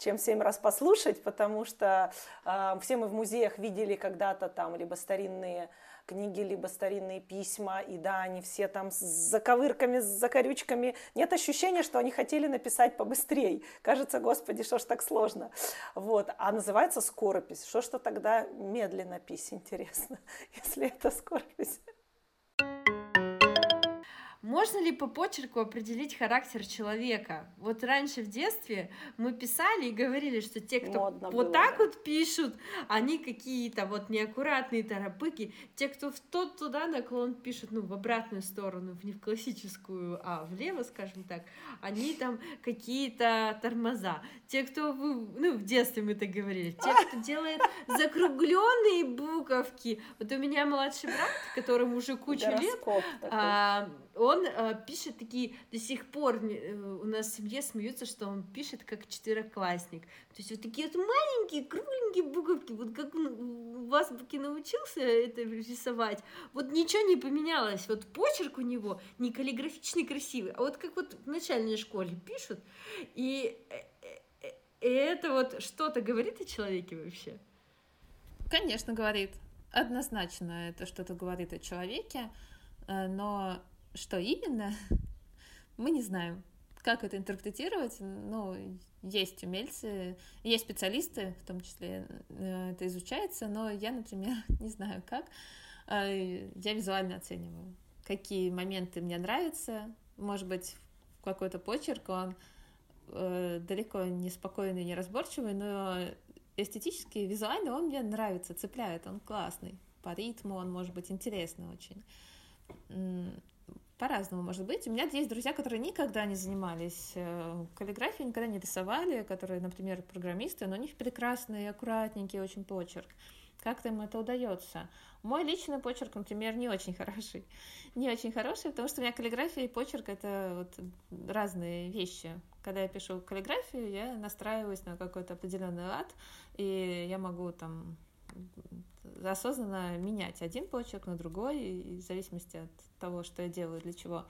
чем семь раз послушать, потому что э, все мы в музеях видели когда-то там либо старинные книги, либо старинные письма, и да, они все там с заковырками, с закорючками. Нет ощущения, что они хотели написать побыстрее. Кажется, господи, что ж так сложно. Вот. А называется скоропись. Что ж-то тогда медленно пись, интересно, *laughs* если это скоропись. Можно ли по почерку определить характер человека? Вот раньше в детстве мы писали и говорили, что те, кто Модно вот было, так да. вот пишут, они какие-то вот неаккуратные торопыки. Те, кто в тот туда наклон пишут, ну, в обратную сторону, не в классическую, а влево, скажем так, они там какие-то тормоза. Те, кто, ну, в детстве мы так говорили, те, кто делает закругленные буковки. Вот у меня младший брат, которому уже кучу лет, а, он э, пишет такие до сих пор э, у нас в семье смеются, что он пишет как четвероклассник. То есть вот такие вот маленькие кругленькие буковки, вот как он в азбуке научился это рисовать, вот ничего не поменялось. Вот почерк у него не каллиграфичный красивый, а вот как вот в начальной школе пишут, и, и э, э, это вот что-то говорит о человеке вообще. Конечно, говорит. Однозначно это что-то говорит о человеке, но что именно, *laughs* мы не знаем. Как это интерпретировать? Ну, есть умельцы, есть специалисты, в том числе э, это изучается, но я, например, *laughs* не знаю как. Э, я визуально оцениваю, какие моменты мне нравятся. Может быть, какой-то почерк, он э, далеко не спокойный, не разборчивый, но эстетически, визуально он мне нравится, цепляет, он классный. По ритму он может быть интересный очень по-разному может быть. У меня есть друзья, которые никогда не занимались э, каллиграфией, никогда не рисовали, которые, например, программисты, но у них прекрасный, аккуратненький очень почерк. Как-то им это удается. Мой личный почерк, например, не очень *laughs* хороший. Не очень хороший, потому что у меня каллиграфия и почерк — это вот разные вещи. Когда я пишу каллиграфию, я настраиваюсь на какой-то определенный лад, и я могу там осознанно менять один почерк на другой, в зависимости от того, что я делаю, для чего.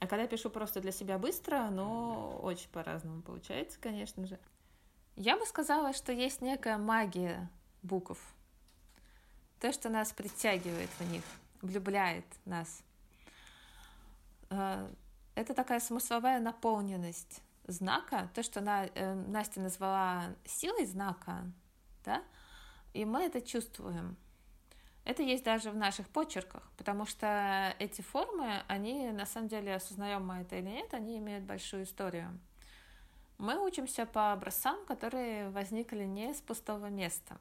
А когда я пишу просто для себя быстро, оно очень по-разному получается, конечно же. Я бы сказала, что есть некая магия букв. То, что нас притягивает в них, влюбляет нас. Э, это такая смысловая наполненность знака, то, что э, Настя назвала силой знака, да, и мы это чувствуем. Это есть даже в наших почерках, потому что эти формы, они на самом деле, осознаем мы это или нет, они имеют большую историю. Мы учимся по образцам, которые возникли не с пустого места.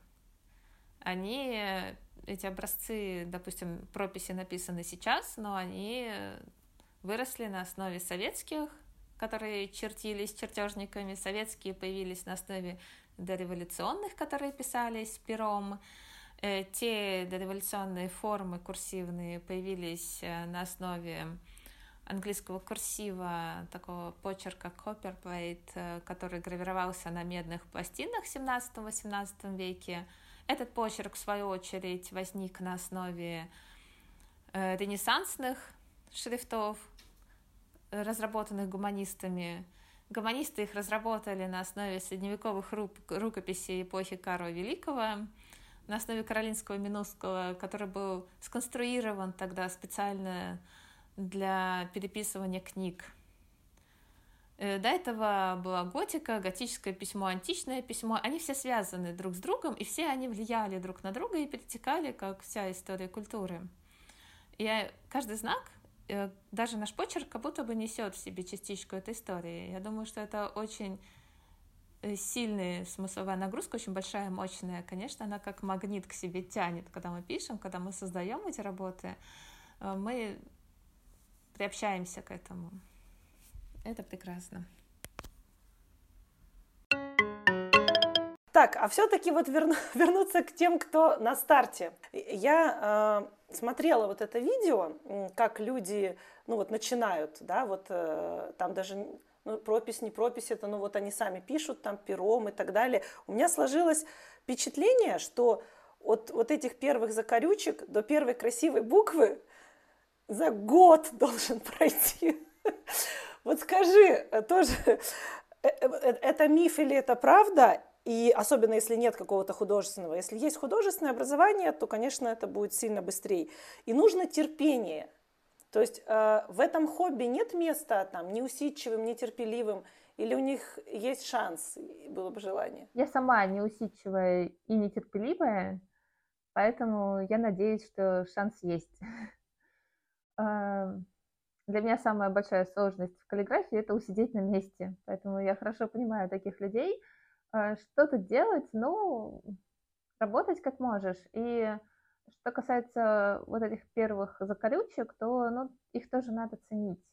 Они эти образцы, допустим, прописи написаны сейчас, но они выросли на основе советских, которые чертились чертежниками, советские появились на основе дореволюционных, которые писались пером. Э, те дореволюционные формы курсивные появились э, на основе английского курсива, такого почерка Copperplate, э, который гравировался на медных пластинах в 17-18 веке. Этот почерк, в свою очередь, возник на основе ренессансных шрифтов, разработанных гуманистами. Гуманисты их разработали на основе средневековых рукописей эпохи Карла Великого, на основе Каролинского Минусского, который был сконструирован тогда специально для переписывания книг. Э, до этого была готика, готическое письмо, античное письмо. Они все связаны друг с другом, и все они влияли друг на друга и перетекали, как вся история культуры. И каждый знак Э, даже наш почерк как будто бы несет в себе частичку этой истории. Я думаю, что это очень сильная смысловая нагрузка, очень большая, мощная. Конечно, она как магнит к себе тянет, когда мы пишем, когда мы создаем эти работы, э, мы приобщаемся к этому. Это прекрасно. Так, а все-таки вот верну, *laughs* вернуться к тем, кто на старте. Я э, смотрела вот это видео, как люди, ну вот начинают, да, вот э, там даже ну, пропись, не пропись, это, ну вот они сами пишут там пером и так далее. У меня сложилось впечатление, что от вот этих первых закорючек до первой красивой буквы за год *laughs* должен пройти. Вот скажи, э, тоже, э, э, это миф или это правда? И особенно если нет какого-то художественного. Если есть художественное образование, то, конечно, это будет сильно быстрее. И нужно терпение. То есть э, в этом хобби нет места там неусидчивым, нетерпеливым, или у них есть шанс, было бы желание? Я сама неусидчивая и нетерпеливая, поэтому я надеюсь, что шанс есть. Э, *laughs* для меня самая большая сложность в каллиграфии – это усидеть на месте. Поэтому я хорошо понимаю таких людей – Э, что-то делать, ну, работать как можешь. И что касается вот этих первых закорючек, то ну, их тоже надо ценить.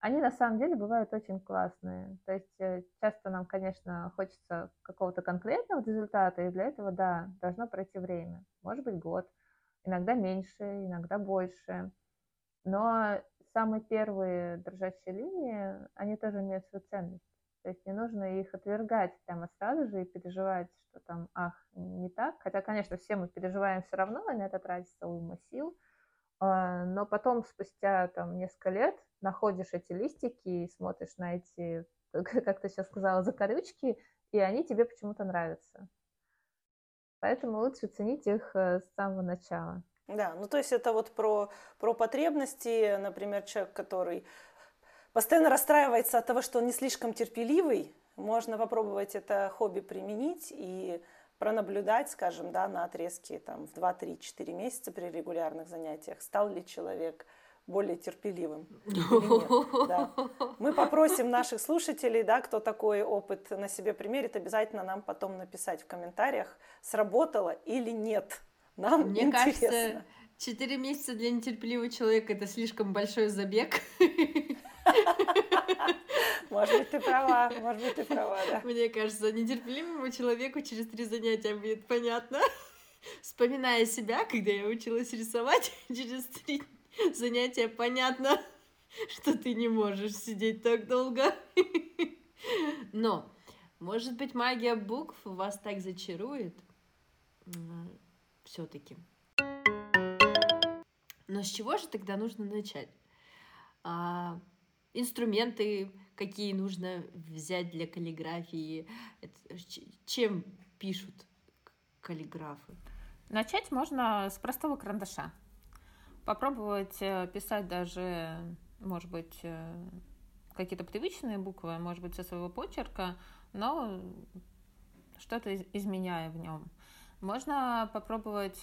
Они на самом деле бывают очень классные. То есть э, часто нам, конечно, хочется какого-то конкретного результата, и для этого, да, должно пройти время. Может быть, год, иногда меньше, иногда больше. Но самые первые дрожащие линии, они тоже имеют свою ценность. То есть не нужно их отвергать прямо сразу же и переживать, что там, ах, не так. Хотя, конечно, все мы переживаем все равно, на это тратится уйма сил. А, но потом, спустя там несколько лет, находишь эти листики и смотришь на эти, *laughs* как ты сейчас сказала, закорючки, и они тебе почему-то нравятся. Поэтому лучше ценить их э, с самого начала. Да, ну то есть это вот про, про потребности, например, человек, который постоянно расстраивается от того, что он не слишком терпеливый, можно попробовать это хобби применить и пронаблюдать, скажем, да, на отрезке там, в 2-3-4 месяца при регулярных занятиях, стал ли человек более терпеливым. *laughs* Да. Мы попросим наших слушателей, да, кто такой опыт на себе примерит, обязательно нам потом написать в комментариях, сработало или нет. Нам Мне интересно. кажется, четыре месяца для нетерпеливого человека это слишком большой забег. *laughs* Может быть, ты права, может быть, ты права, да. Мне кажется, нетерпеливому человеку через три занятия будет понятно. Вспоминая себя, когда я училась рисовать, *laughs* через три занятия понятно, что ты не можешь сидеть так долго. Но, может быть, магия букв вас так зачарует все-таки. Но с чего же тогда нужно начать? А, инструменты, какие нужно взять для каллиграфии, чем пишут каллиграфы? Начать можно с простого карандаша. Попробовать э, писать даже, может быть, э, какие-то привычные буквы, может быть, со своего почерка, но что-то изменяя в нем. Можно попробовать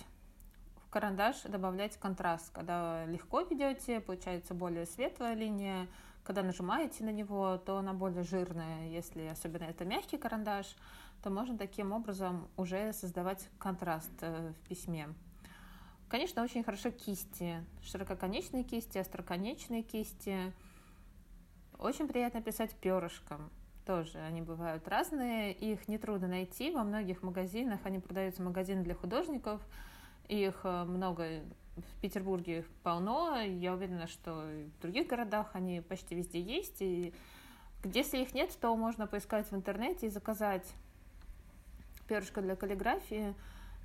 в карандаш добавлять контраст. Когда легко ведете, получается более светлая линия, когда нажимаете на него, то она более жирная. Если особенно это мягкий карандаш, то можно таким образом уже создавать контраст э, в письме. Конечно, очень хорошо кисти. Ширококонечные кисти, остроконечные кисти. Очень приятно писать перышком. Тоже они бывают разные. Их нетрудно найти. Во многих магазинах они продаются магазины для художников. Их э, много в Петербурге полно. Я уверена, что и в других городах они почти везде есть. И если их нет, то можно поискать в интернете и заказать перышко для каллиграфии,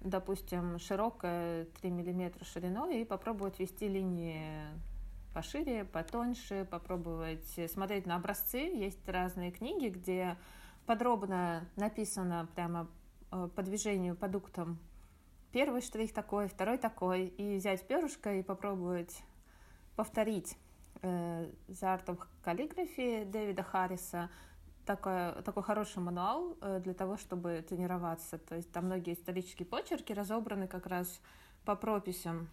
допустим, широкое 3 мм шириной, и попробовать вести линии пошире, потоньше, попробовать смотреть на образцы. Есть разные книги, где подробно написано прямо э, по движению, по дуктам первый штрих такой, второй такой, и взять перышко и попробовать повторить э, за артом каллиграфии Дэвида Харриса такой, такой хороший мануал э, для того, чтобы тренироваться. То есть там многие исторические почерки разобраны как раз по прописям.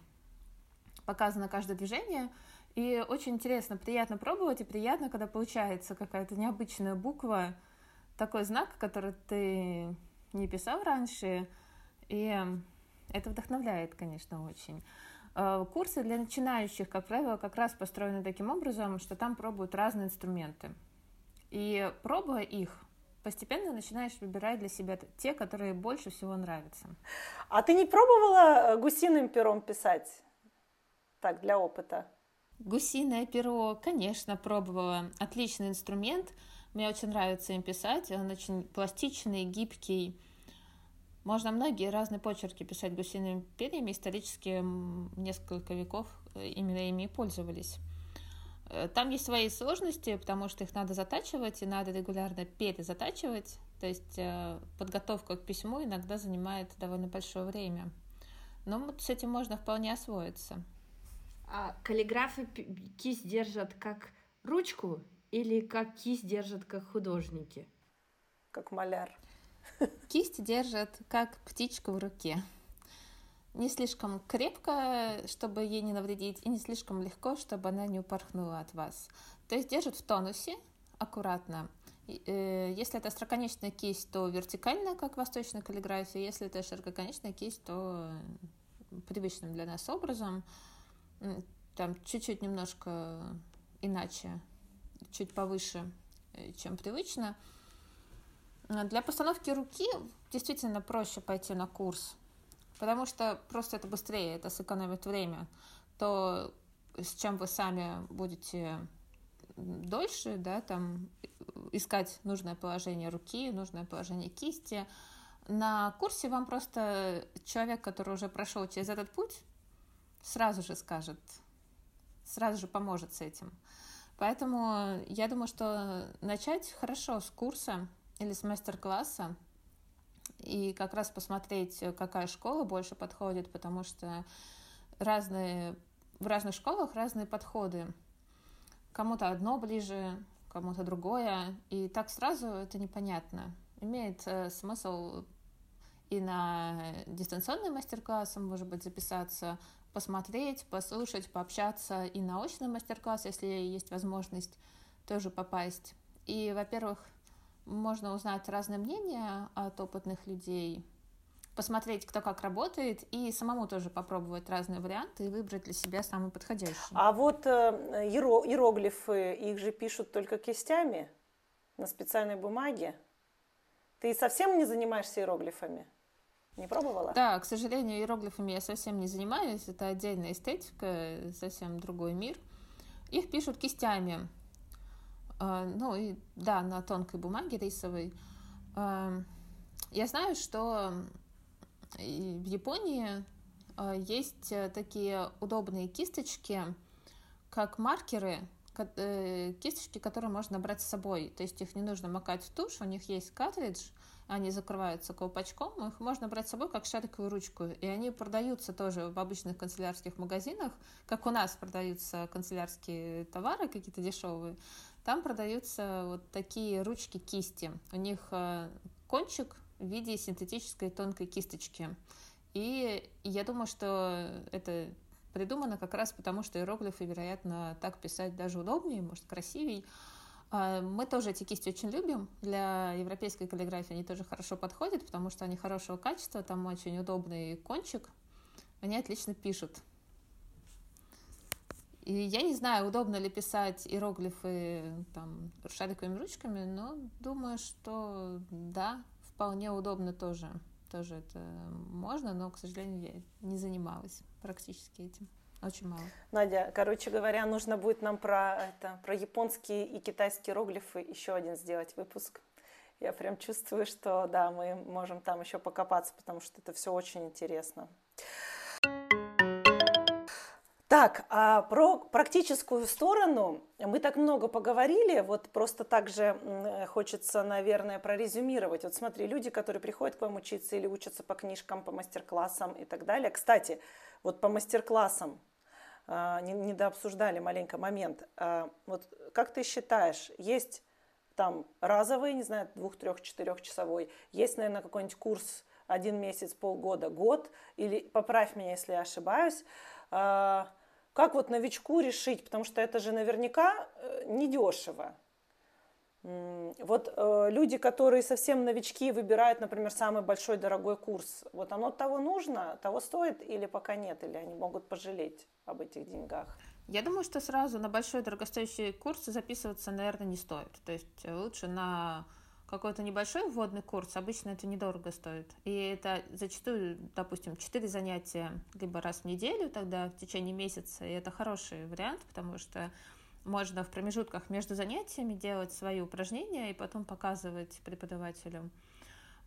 Показано каждое движение. И очень интересно, приятно пробовать, и приятно, когда получается какая-то необычная буква, такой знак, который ты не писал раньше. И это вдохновляет, конечно, очень. Э, курсы для начинающих, как правило, как раз построены таким образом, что там пробуют разные инструменты. И пробуя их, постепенно начинаешь выбирать для себя те, которые больше всего нравятся. А ты не пробовала э, гусиным пером писать? Так, для опыта. Гусиное перо, конечно, пробовала. Отличный инструмент. Мне очень нравится им писать. Он очень пластичный, гибкий можно многие разные почерки писать гусиными перьями. Исторически несколько веков э, именно ими и пользовались. Э, там есть свои сложности, потому что их надо затачивать и надо регулярно перезатачивать. То есть э, подготовка к письму иногда занимает довольно большое время. Но с этим можно вполне освоиться. А каллиграфы кисть держат как ручку или как кисть держат как художники? Как маляр. Кисть держит как птичка в руке. Не слишком крепко, чтобы ей не навредить, и не слишком легко, чтобы она не упорхнула от вас. То есть держит в тонусе, аккуратно. Э, если это остроконечная кисть, то вертикально, как в восточной каллиграфии. Если это ширококонечная кисть, то привычным для нас образом. Там чуть-чуть немножко иначе, чуть повыше, э, чем привычно. Для постановки руки действительно проще пойти на курс, потому что просто это быстрее, это сэкономит время. То, с чем вы сами будете дольше, да, там искать нужное положение руки, нужное положение кисти. На курсе вам просто человек, который уже прошел через этот путь, сразу же скажет, сразу же поможет с этим. Поэтому я думаю, что начать хорошо с курса, или с мастер-класса, и как раз посмотреть, какая школа больше подходит, потому что разные, в разных школах разные подходы. Кому-то одно ближе, кому-то другое, и так сразу это непонятно. Имеет э, смысл и на дистанционный мастер-класс, может быть, записаться, посмотреть, послушать, пообщаться, и на очный мастер-класс, если есть возможность, тоже попасть. И, во-первых, можно узнать разные мнения от опытных людей, посмотреть, кто как работает, и самому тоже попробовать разные варианты и выбрать для себя самый подходящий. А вот э, иероглифы, их же пишут только кистями на специальной бумаге. Ты совсем не занимаешься иероглифами? Не пробовала? Да, к сожалению, иероглифами я совсем не занимаюсь. Это отдельная эстетика, совсем другой мир. Их пишут кистями. А, ну и да, на тонкой бумаге рисовой. Я знаю, что в Японии а, есть э, такие удобные кисточки, как маркеры, э, кисточки, которые можно брать с собой. То есть их не нужно макать в тушь, у них есть картридж, они закрываются колпачком, их можно брать с собой как шариковую ручку. И они продаются тоже в обычных канцелярских магазинах, как у нас продаются канцелярские товары какие-то дешевые. Там продаются вот такие ручки-кисти. У них э, кончик в виде синтетической тонкой кисточки. И я думаю, что это придумано как раз потому, что иероглифы, вероятно, так писать даже удобнее, может, красивей. А, мы тоже эти кисти очень любим. Для европейской каллиграфии они тоже хорошо подходят, потому что они хорошего качества, там очень удобный кончик, Они отлично пишут. И я не знаю, удобно ли писать иероглифы там шариковыми ручками, но думаю, что да, вполне удобно тоже. Тоже это можно, но, к сожалению, я не занималась практически этим. Очень мало. Надя, короче говоря, нужно будет нам про, это, про японские и китайские иероглифы еще один сделать выпуск. Я прям чувствую, что да, мы можем там еще покопаться, потому что это все очень интересно. Так, а про практическую сторону мы так много поговорили, вот просто так же хочется, наверное, прорезюмировать. Вот смотри, люди, которые приходят к вам учиться или учатся по книжкам, по мастер-классам и так далее. Кстати, вот по мастер-классам а, не, дообсуждали маленько момент. А, вот как ты считаешь, есть там разовый, не знаю, двух, трех, четырехчасовой, есть, наверное, какой-нибудь курс один месяц, полгода, год, или поправь меня, если я ошибаюсь, а, как вот новичку решить, потому что это же наверняка э, недешево. Вот э, люди, которые совсем новички, выбирают, например, самый большой дорогой курс. Вот оно того нужно, того стоит или пока нет, или они могут пожалеть об этих деньгах? Я думаю, что сразу на большой дорогостоящий курс записываться, наверное, не стоит. То есть лучше на какой-то небольшой вводный курс, обычно это недорого стоит. И это зачастую, допустим, 4 занятия либо раз в неделю, тогда в течение месяца, и это хороший вариант, потому что можно в промежутках между занятиями делать свои упражнения и потом показывать преподавателям.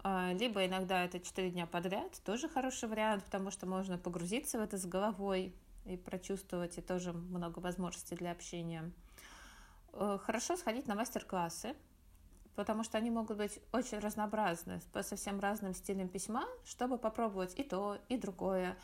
А, либо иногда это 4 дня подряд, тоже хороший вариант, потому что можно погрузиться в это с головой и прочувствовать, и тоже много возможностей для общения. Э, хорошо сходить на мастер-классы, потому что они могут быть очень разнообразны, по совсем разным стилям письма, чтобы попробовать и то, и другое,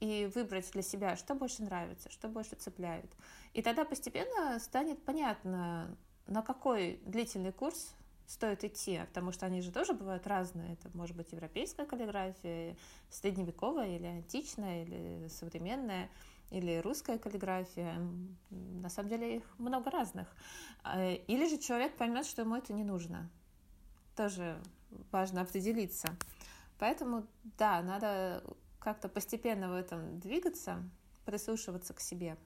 и выбрать для себя, что больше нравится, что больше цепляет. И тогда постепенно станет понятно, на какой длительный курс стоит идти, потому что они же тоже бывают разные. Это может быть европейская каллиграфия, средневековая или античная, или современная или русская каллиграфия. На самом деле их много разных. А, или же человек поймет, что ему это не нужно. Тоже важно определиться. Поэтому, да, надо как-то постепенно в этом двигаться, прислушиваться к себе.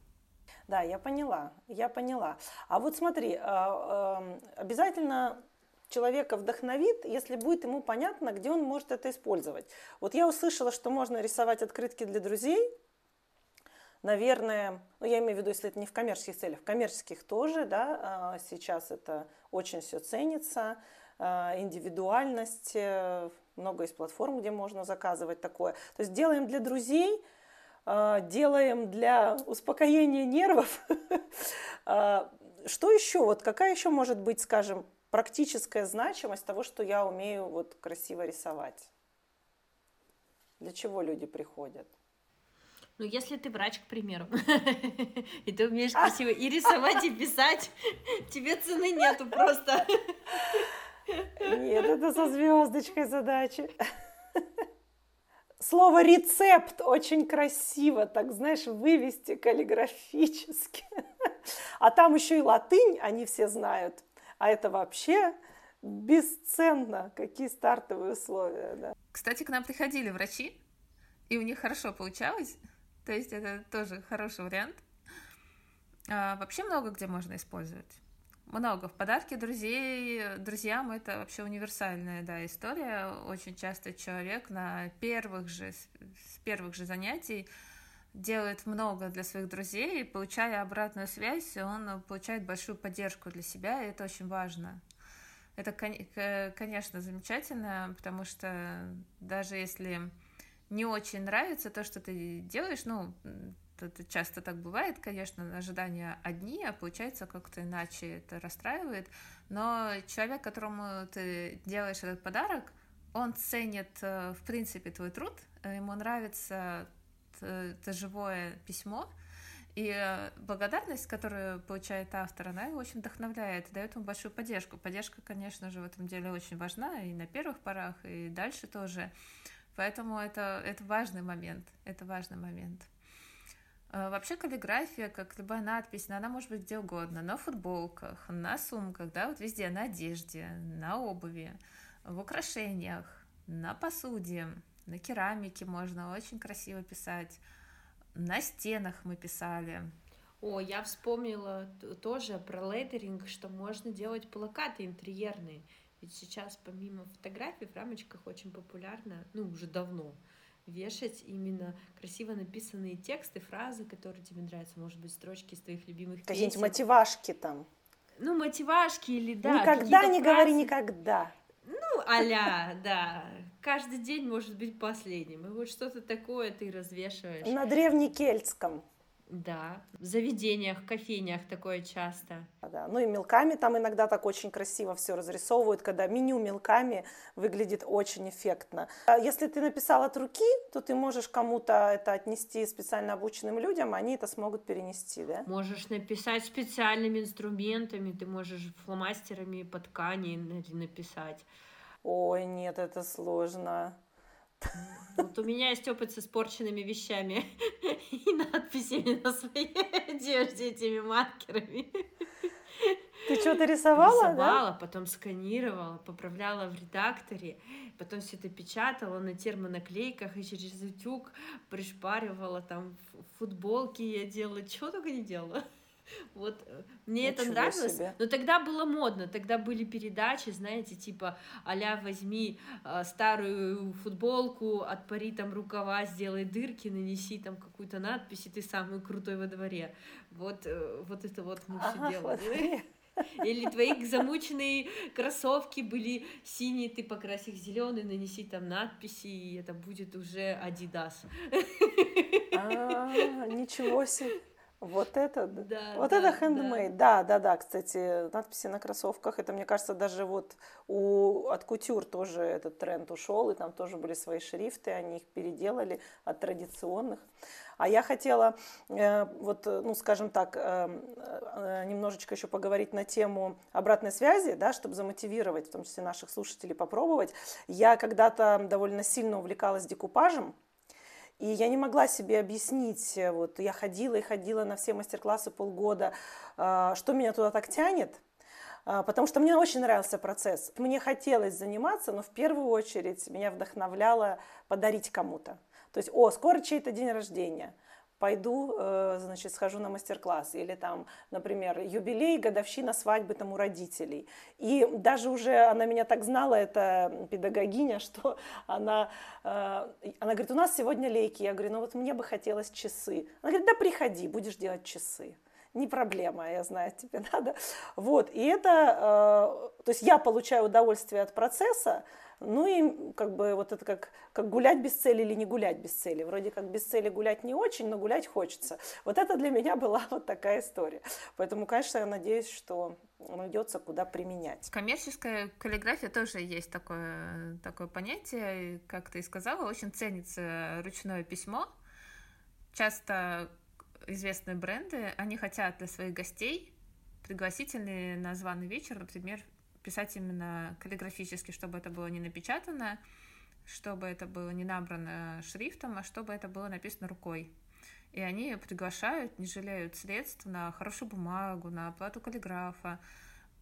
Да, я поняла, я поняла. А вот смотри, а, обязательно человека вдохновит, если будет ему понятно, где он может это использовать. Вот я услышала, что можно рисовать открытки для друзей, Наверное, ну я имею в виду, если это не в коммерческих целях, в коммерческих тоже, да, а, сейчас это очень все ценится, а, индивидуальность, э, много из платформ, где можно заказывать такое. То есть делаем для друзей, а, делаем для успокоения нервов. *laughs* Что еще, вот какая еще может быть, скажем, практическая значимость того, что я умею вот красиво рисовать? Для чего люди приходят? Ну, если ты врач, к примеру, *laughs* и ты умеешь красиво и рисовать, и писать, *laughs* тебе цены нету просто. Нет, это со звездочкой задачи. Слово рецепт очень красиво, так знаешь, вывести каллиграфически. А там еще и латынь, они все знают. А это вообще бесценно. Какие стартовые условия, да. Кстати, к нам приходили врачи, и у них хорошо получалось. То есть это тоже хороший вариант. А, вообще много где можно использовать. Много. В подарки друзей, друзьям это вообще универсальная да, история. Очень часто человек на первых же, с первых же занятий делает много для своих друзей, и получая обратную связь, он получает большую поддержку для себя, и это очень важно. Это, конечно, замечательно, потому что даже если не очень нравится то, что ты делаешь, ну, это часто так бывает, конечно, ожидания одни, а получается как-то иначе это расстраивает, но человек, которому ты делаешь этот подарок, он ценит, э, в принципе, твой труд, ему нравится это живое письмо, и э, благодарность, которую получает автор, она его очень вдохновляет, дает ему большую поддержку. Поддержка, конечно же, в этом деле очень важна и на первых порах, и дальше тоже. Поэтому это, это важный момент, это важный момент. А, вообще каллиграфия, как любая надпись, она может быть где угодно, на футболках, на сумках, да, вот везде, на одежде, на обуви, в украшениях, на посуде, на керамике можно очень красиво писать, на стенах мы писали. О, я вспомнила тоже про лейдеринг, что можно делать плакаты интерьерные. Ведь сейчас помимо фотографий в рамочках очень популярно, ну уже давно, вешать именно красиво написанные тексты, фразы, которые тебе нравятся, может быть, строчки из твоих любимых Какие-нибудь мотивашки там. Ну, мотивашки или да. Никогда не фразы. говори никогда. Ну, аля, *laughs* да. Каждый день может быть последним. И вот что-то такое ты развешиваешь. На древнекельтском. Да, в заведениях, кофейнях такое часто. Да, ну и мелками там иногда так очень красиво все разрисовывают, когда меню мелками выглядит очень эффектно. А если ты написал от руки, то ты можешь кому-то это отнести специально обученным людям, они это смогут перенести, да? Можешь написать специальными инструментами, ты можешь фломастерами по ткани написать. Ой, нет, это сложно. Вот у меня есть опыт с испорченными вещами *laughs* и надписями на своей *laughs* одежде этими маркерами. Ты что-то рисовала, Рисовала, да? потом сканировала, поправляла в редакторе, потом все это печатала на термонаклейках и через утюг пришпаривала там футболки я делала, чего только не делала. *laughs* Вот э, мне Ничего это нравилось, себе. но тогда было модно, тогда были передачи, знаете, типа аля возьми э, старую футболку, отпари там рукава, сделай дырки, нанеси там какую-то надпись, и ты самый крутой во дворе. Вот, э, вот это вот мы ага, все делали. *laughs* Или твои замученные кроссовки были синие, ты покрась их зеленый, нанеси там надписи, и это будет уже Adidas. А, ничего себе. Вот это, да, вот да, это handmade, да. да, да, да. Кстати, надписи на кроссовках, это мне кажется даже вот у от кутюр тоже этот тренд ушел, и там тоже были свои шрифты, они их переделали от традиционных. А я хотела, э, вот, ну, скажем так, э, э, немножечко еще поговорить на тему обратной связи, да, чтобы замотивировать, в том числе наших слушателей, попробовать. Я когда-то довольно сильно увлекалась декупажем, и я не могла себе объяснить, э, вот я ходила и ходила на все мастер-классы полгода, а, что меня туда так тянет, а, потому что мне очень нравился процесс. Мне хотелось заниматься, но в первую очередь меня вдохновляло подарить кому-то. То есть, о, скоро чей-то день рождения – пойду, э, значит, схожу на мастер-класс. Или там, например, юбилей, годовщина свадьбы там у родителей. И даже уже она меня так знала, эта педагогиня, *laughs* что она, э, она говорит, у нас сегодня лейки. Я говорю, ну вот мне бы хотелось часы. Она говорит, да приходи, будешь делать часы не проблема, я знаю, тебе *laughs* надо. Вот, и это, э, то есть я получаю удовольствие от процесса, ну и как бы вот это как, как гулять без цели или не гулять без цели. Вроде как без цели гулять не очень, но гулять хочется. Вот это для меня *laughs* была вот такая история. Поэтому, конечно, я надеюсь, что найдется куда применять. Коммерческая каллиграфия тоже есть такое, такое понятие. Как ты и сказала, очень ценится ручное письмо. Часто известные бренды, они хотят для своих гостей пригласительный на званый вечер, например, писать именно каллиграфически, чтобы это было не напечатано, чтобы это было не набрано шрифтом, а чтобы это было написано рукой. И они приглашают, не жалеют средств на хорошую бумагу, на оплату каллиграфа,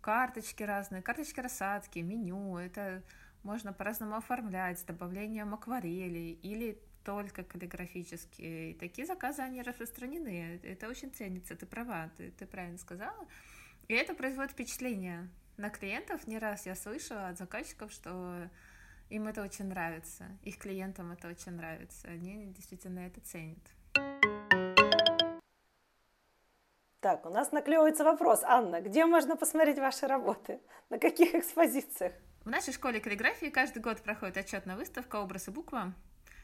карточки разные, карточки рассадки, меню. Это можно по-разному оформлять с добавлением акварели или только каллиграфические. И такие заказы, они распространены. Это очень ценится, ты права, ты, ты правильно сказала. И это производит впечатление на клиентов. Не раз я слышала от заказчиков, что им это очень нравится, их клиентам это очень нравится, они действительно это ценят. Так, у нас наклевывается вопрос. Анна, где можно посмотреть ваши работы? На каких экспозициях? В нашей школе каллиграфии каждый год проходит отчетная выставка «Образ и буква»,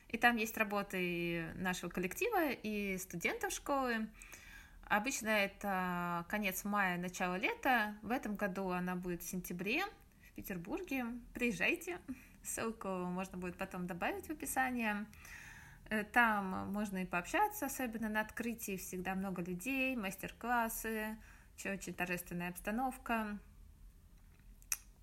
и там есть работы нашего коллектива и студентов школы. Обычно это конец мая, начало лета. В этом году она будет в сентябре в Петербурге. Приезжайте. Ссылку можно будет потом добавить в описание. Э, там можно и пообщаться, особенно на открытии. Всегда много людей, мастер-классы, очень торжественная обстановка.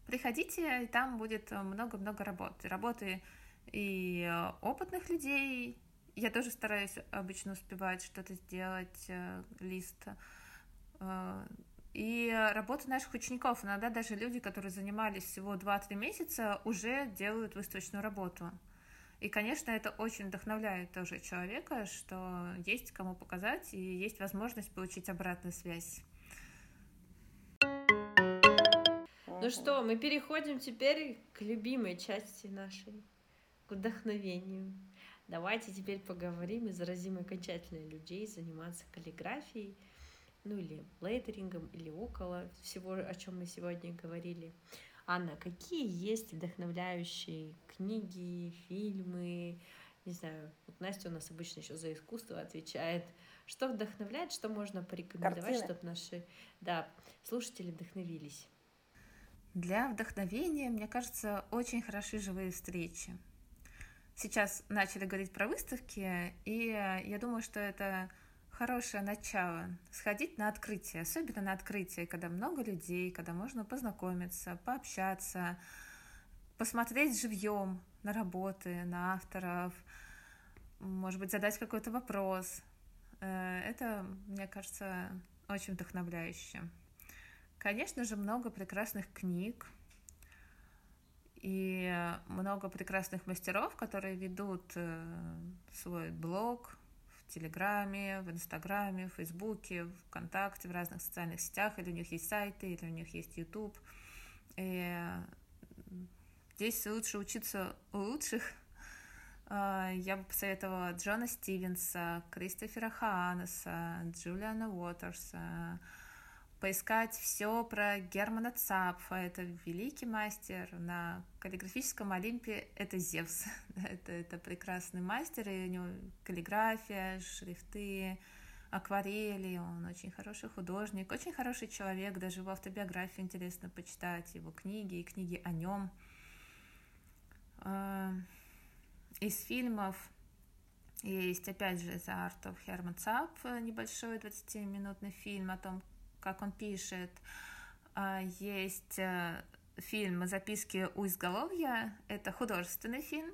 Приходите, и там будет много-много работы. Работы и э, опытных людей, я тоже стараюсь обычно успевать что-то сделать, э, лист. Э, и работа наших учеников. Иногда даже люди, которые занимались всего 2-3 месяца, уже делают выставочную работу. И, конечно, это очень вдохновляет тоже человека, что есть кому показать и есть возможность получить обратную связь. Ну что, мы переходим теперь к любимой части нашей, к вдохновению. Давайте теперь поговорим и заразим окончательно людей заниматься каллиграфией, ну или лейтерингом, или около всего, о чем мы сегодня говорили. Анна, какие есть вдохновляющие книги, фильмы, не знаю, вот Настя у нас обычно еще за искусство отвечает. Что вдохновляет, что можно порекомендовать, Картины. чтобы наши да, слушатели вдохновились? Для вдохновения, мне кажется, очень хороши живые встречи. Сейчас начали говорить про выставки, и я думаю, что это хорошее начало сходить на открытие, особенно на открытие, когда много людей, когда можно познакомиться, пообщаться, посмотреть живьем на работы, на авторов, может быть, задать какой-то вопрос. Э, Это, мне кажется, очень вдохновляюще. Конечно же, много прекрасных книг и много прекрасных мастеров, которые ведут э, свой блог в Телеграме, в Инстаграме, в Фейсбуке, ВКонтакте, в разных социальных сетях, или у них есть сайты, или у них есть YouTube. И здесь лучше учиться у лучших. А, Я бы посоветовала Джона Стивенса, Кристофера Хаанеса, Джулиана Уотерса, поискать все про Германа Цапфа. Это великий мастер. На каллиграфическом Олимпе это Зевс. *laughs* это, это прекрасный мастер, и у него каллиграфия, шрифты, акварели. Он очень хороший художник, очень хороший человек. Даже его автобиографию интересно почитать, его книги и книги о нем. А, Из фильмов есть, опять же, The Art of Herman Zapp, небольшой 20-минутный фильм о том, как он пишет. А, Есть э, фильм «Записки у изголовья». Это художественный фильм,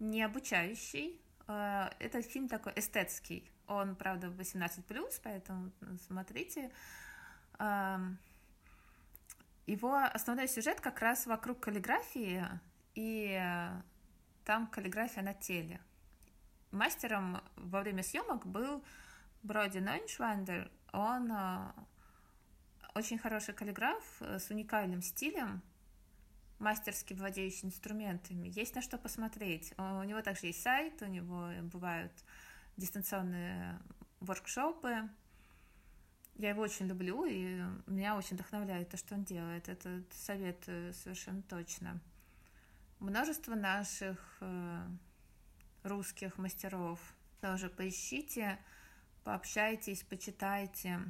не обучающий. А, Это фильм такой эстетский. Он, правда, 18+, поэтому смотрите. А, Его основной сюжет как раз вокруг каллиграфии, и э, там каллиграфия на теле. Мастером во время съемок был Броди Нойншвандер. Он э, очень хороший каллиграф э, с уникальным стилем, мастерски владеющий инструментами. Есть на что посмотреть. Э, У него также есть сайт, у него бывают дистанционные воркшопы. Я его очень люблю, и меня очень вдохновляет то, что он делает. Это советую совершенно точно. Множество наших э, русских мастеров. Тоже поищите, пообщайтесь, почитайте.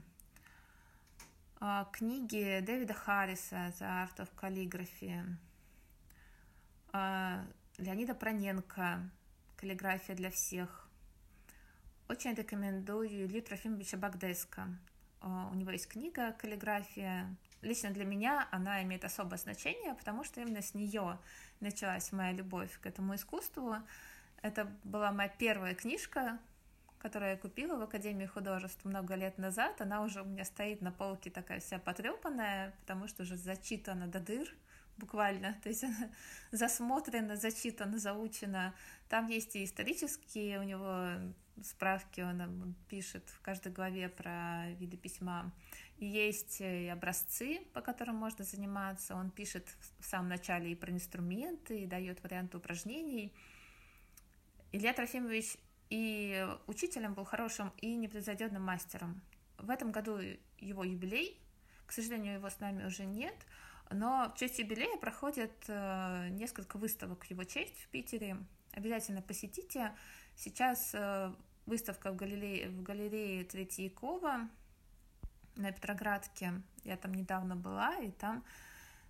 А, Книги Дэвида Харриса «The Art of Calligraphy», Леонида Проненко «Каллиграфия для всех». Очень рекомендую Илью Трофимовича Багдеска. А, У него есть книга «Каллиграфия». Лично для меня она имеет особое значение, потому что именно с нее началась моя любовь к этому искусству. Это была моя первая книжка, которую я купила в Академии художеств много лет назад. Она уже у меня стоит на полке такая вся потрепанная, потому что уже зачитана до дыр буквально, *laughs* то есть она засмотрена, зачитана, заучена. Там есть и исторические у него справки, он пишет в каждой главе про виды письма. И есть и образцы, по которым можно заниматься. Он пишет в самом начале и про инструменты, и дает варианты упражнений. Илья Трофимович и учителем был хорошим, и непревзойденным мастером. В этом году его юбилей, к сожалению, его с нами уже нет, но в честь юбилея проходит э, несколько выставок его честь в Питере. Обязательно посетите. Сейчас э, выставка в галерее, в галерее Третьякова на Петроградке. Я там недавно была, и там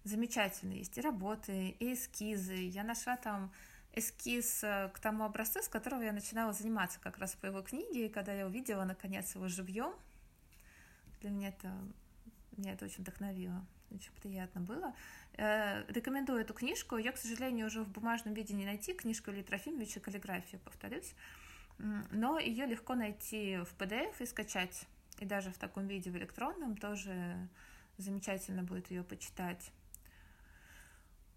замечательные есть и работы, и эскизы. Я нашла там эскиз э, к тому образцу, с которого я начинала заниматься как раз по его книге, и когда я увидела, наконец, его живьем, для меня это, меня это очень вдохновило, очень приятно было. Э, Рекомендую эту книжку, ее, к сожалению, уже в бумажном виде не найти, книжка Ильи Трофимовича «Каллиграфия», повторюсь, но ее легко найти в PDF и скачать, и даже в таком виде в электронном тоже замечательно будет ее почитать.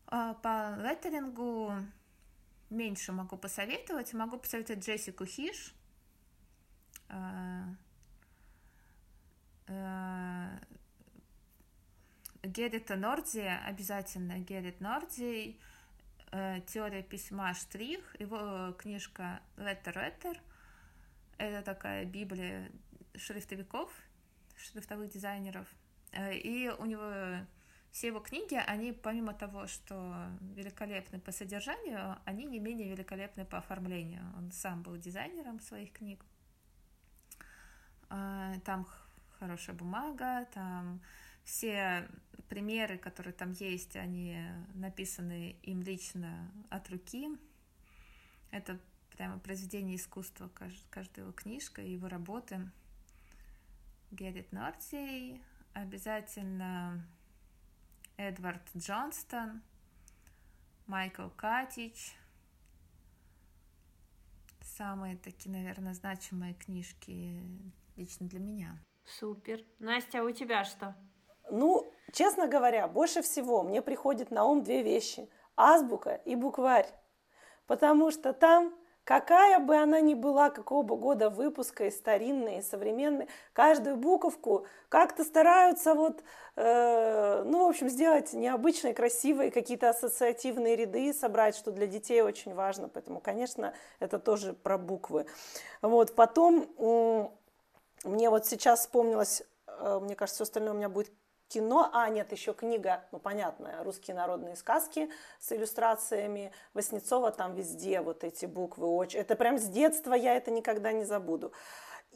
А По леттерингу меньше могу посоветовать. Могу посоветовать Джессику Хиш. Геррита Норди, обязательно Геррит Норди, теория письма Штрих, его книжка Letter Letter, это такая библия шрифтовиков, шрифтовых дизайнеров, и у него все его книги, они помимо того, что великолепны по содержанию, они не менее великолепны по оформлению. Он сам был дизайнером своих книг. А, там хорошая бумага, там все примеры, которые там есть, они написаны им лично от руки. Это прямо произведение искусства, каждая его книжка, его работы. Геррит Нортий, обязательно Эдвард Джонстон, Майкл Катич. Самые такие, наверное, значимые книжки лично для меня. Супер. Настя, а у тебя что? Ну, честно говоря, больше всего мне приходит на ум две вещи. Азбука и букварь. Потому что там какая бы она ни была, какого бы года выпуска, и старинная, и современная, каждую буковку как-то стараются вот, э, ну, в общем, сделать необычной, красивой, какие-то ассоциативные ряды собрать, что для детей очень важно, поэтому, конечно, это тоже про буквы. Вот, потом э, мне вот сейчас вспомнилось, э, мне кажется, все остальное у меня будет кино, а нет, еще книга, ну понятно, русские народные сказки с иллюстрациями Васнецова, там везде вот эти буквы, очень, это прям с детства я это никогда не забуду.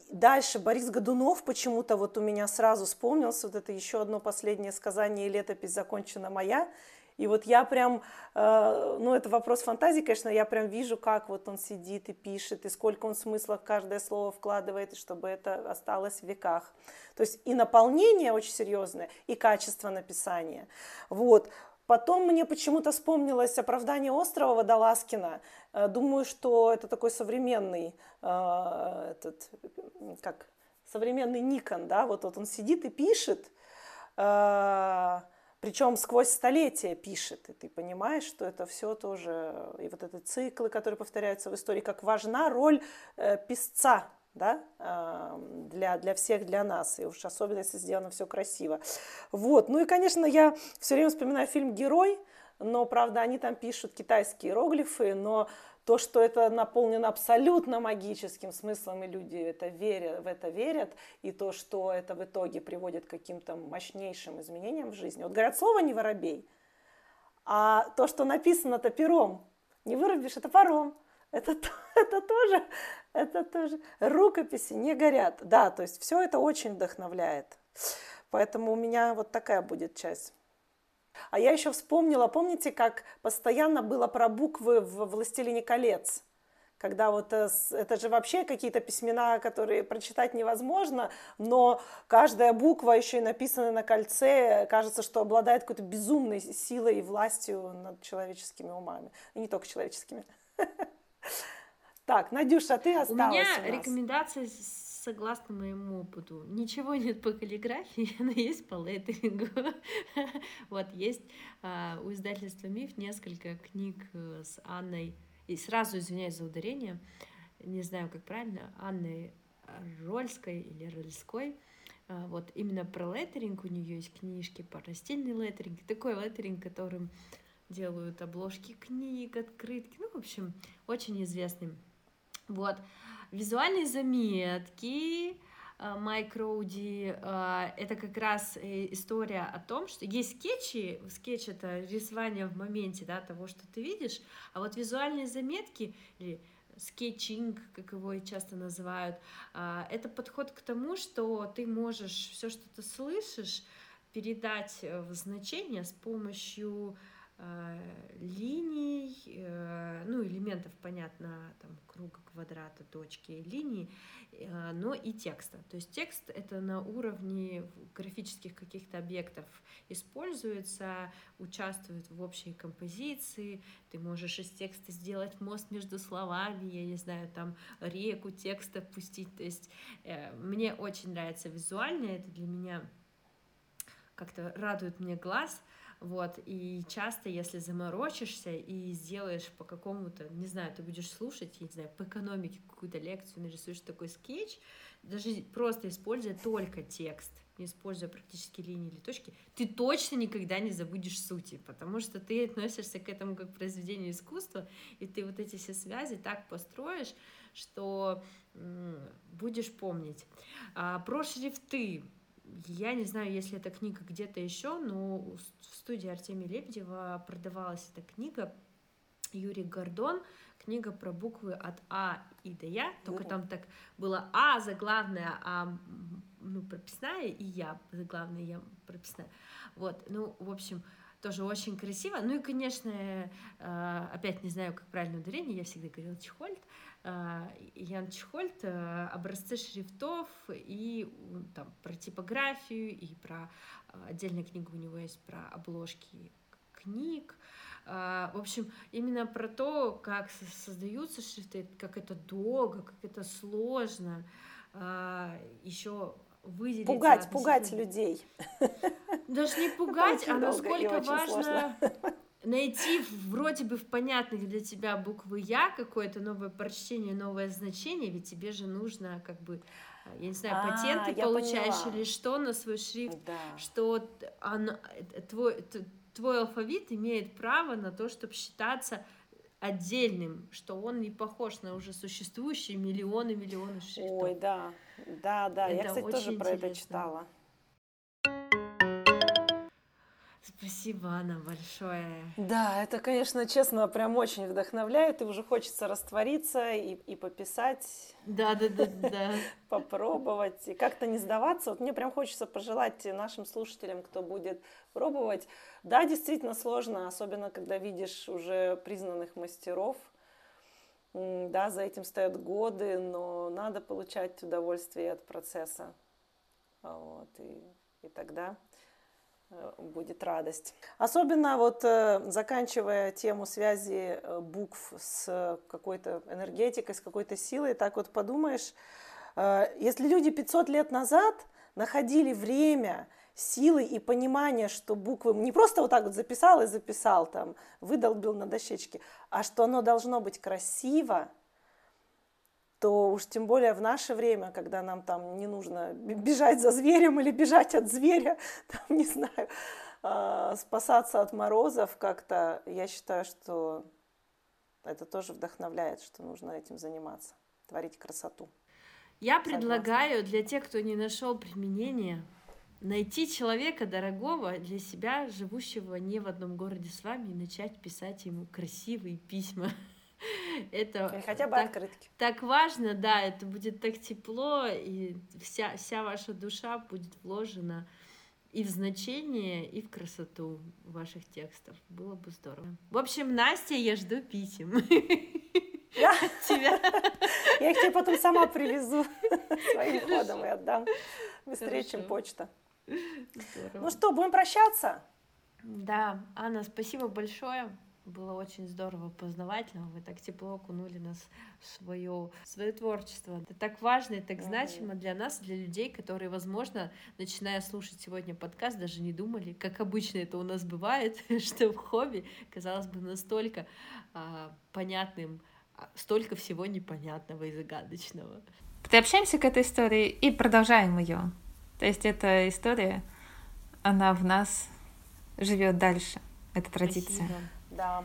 Дальше Борис Годунов почему-то вот у меня сразу вспомнился, вот это еще одно последнее сказание «Летопись закончена моя», и вот я прям, э, ну это вопрос фантазии, конечно, я прям вижу, как вот он сидит и пишет, и сколько он смысла в каждое слово вкладывает, чтобы это осталось в веках. То есть и наполнение очень серьезное, и качество написания. Вот. Потом мне почему-то вспомнилось оправдание острова Водолазкина. Э, думаю, что это такой современный, э, этот, как, современный Никон, да, вот, вот он сидит и пишет, причем сквозь столетия пишет, и ты понимаешь, что это все тоже, и вот эти циклы, которые повторяются в истории, как важна роль э, писца, да, э, для, для всех, для нас, и уж особенно, если сделано все красиво. Вот, ну и, конечно, я все время вспоминаю фильм «Герой», но, правда, они там пишут китайские иероглифы, но то, что это наполнено абсолютно магическим смыслом, и люди это верят, в это верят, и то, что это в итоге приводит к каким-то мощнейшим изменениям в жизни. Вот говорят, слово не воробей, а то, что написано-то пером, не вырубишь, это паром. Это, *laughs* это тоже, это тоже. Рукописи не горят. Да, то есть все это очень вдохновляет. Поэтому у меня вот такая будет часть. А я еще вспомнила, помните, как постоянно было про буквы в «Властелине колец»? когда вот э, это же вообще какие-то письмена, которые прочитать невозможно, но каждая буква еще и написана на кольце, кажется, что обладает какой-то безумной силой и властью над человеческими умами, и не только человеческими. *laughs* Так, Надюша, ты осталась. У меня рекомендация согласно моему опыту, ничего нет по каллиграфии, *laughs* но есть по леттерингу. *laughs* Вот, есть а, у издательства «Миф» несколько книг э, с Анной, и сразу извиняюсь за ударение, не знаю, как правильно, Анной Рольской или Рольской, а, вот именно про леттеринг у нее есть книжки, по растительный леттеринг, такой леттеринг, которым делают обложки книг, открытки, ну, в общем, очень известный. Вот. Визуальные заметки э, Майк Роуди, э, это как раз э, история о том, что есть скетчи, скетч это рисование в моменте, да, того, что ты видишь, а вот визуальные заметки или скетчинг, как его и часто называют, это подход к тому, что ты можешь все, что ты слышишь, передать в значение с помощью линий, э, ну, элементов, понятно, там, круга, квадрата, точки, линии, э, но и текста. То есть текст это на уровне графических каких-то объектов используется, участвует в общей композиции, ты можешь из текста сделать мост между словами, я не знаю, там реку текста пустить, то есть мне очень нравится визуально, это для меня как-то радует мне глаз, Вот, и часто, если заморочишься и сделаешь по какому-то, не знаю, ты будешь слушать, я не знаю, по экономике какую-то лекцию, нарисуешь такой скетч, даже просто используя только текст, не используя практически линии или точки, ты точно никогда не забудешь сути, потому что ты относишься к этому как к произведению искусства, и ты вот эти все связи так построишь, что будешь помнить. А, про шрифты. Я не знаю, если эта книга где-то еще, но в студии Артемия Лебедева продавалась эта книга. Юрий Гордон, книга про буквы от А и до Я, только там так было А заглавная, А ну, прописная, и Я заглавная, Я прописная. Вот, ну, в общем, тоже очень красиво. Ну и, конечно, э, опять не знаю, как правильно ударение, я всегда говорила Чехольд, Ян Чехольд, э, образцы шрифтов и там про типографию, и про отдельная книга у него есть про обложки книг. В общем, именно про то, как создаются шрифты, как это долго, как это сложно. Еще выделить. Пугать, пугать людей. Даже не пугать, а насколько важно найти вроде бы в понятной для тебя буквы Я какое-то новое прочтение, новое значение, ведь тебе же нужно как бы я не знаю, а, патенты получаешь или что на свой шрифт, что твой, твой алфавит имеет право на то, чтобы считаться отдельным, что он не похож на уже существующие миллионы миллионы шрифтов. Ой, да, да, да, это я, кстати, тоже про это читала. Спасибо, Анна, большое. Да, это, конечно, честно, прям очень вдохновляет, и уже хочется раствориться и, и пописать. Да, да, да, да. *laughs* Попробовать, и как-то не сдаваться. Вот мне прям хочется пожелать нашим слушателям, кто будет пробовать. Да, действительно сложно, особенно когда видишь уже признанных мастеров. Да, за этим стоят годы, но надо получать удовольствие от процесса. Вот, и, и тогда будет радость. Особенно вот э, заканчивая тему связи э, букв с какой-то энергетикой, с какой-то силой, так вот подумаешь, если люди 500 лет назад находили время, силы и понимание, что буквы не просто вот так вот записал и записал там, выдолбил на дощечке, а что оно должно быть красиво, то уж тем более в наше время, когда нам там не нужно бежать за зверем или бежать от зверя, *laughs* там, не знаю, а, спасаться от морозов как-то, я считаю, что это тоже вдохновляет, что нужно этим заниматься, творить красоту. Я Согласна. предлагаю для тех, кто не нашел применения, найти человека дорогого для себя, живущего не в одном городе с вами, и начать писать ему красивые письма. *laughs* *laughs* Это Или хотя бы так, открытки. Так важно, да, это будет так тепло, и вся, вся ваша душа будет вложена и в значение, и в красоту ваших текстов. Было бы здорово. В общем, Настя, я жду писем. Я? *laughs* Тебя. *laughs* Я их тебе потом сама привезу своим ходом и отдам. Быстрее, чем почта. Здорово. Ну что, будем прощаться? Да, Анна, спасибо большое. Было очень здорово, познавательно. Вы так тепло окунули нас в свое, свое творчество. Это так важно и так значимо для нас, для людей, которые, возможно, начиная слушать сегодня подкаст, даже не думали, как обычно это у нас бывает, *laughs* что в хобби, казалось бы, настолько а, понятным, а, столько всего непонятного и загадочного. Приобщаемся к этой истории и продолжаем ее. То есть эта история, она в нас живет дальше. Это традиция. Спасибо. Да.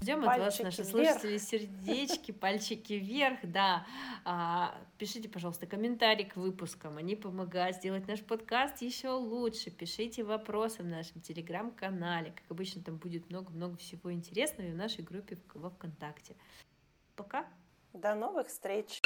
Ждем от вас, наши вверх. слушатели, сердечки, пальчики вверх, да. А, пишите, пожалуйста, комментарий к выпускам, они помогают сделать наш подкаст еще лучше. Пишите вопросы в нашем телеграм-канале, как обычно, там будет много-много всего интересного и в нашей группе во ВКонтакте. Пока. До новых встреч.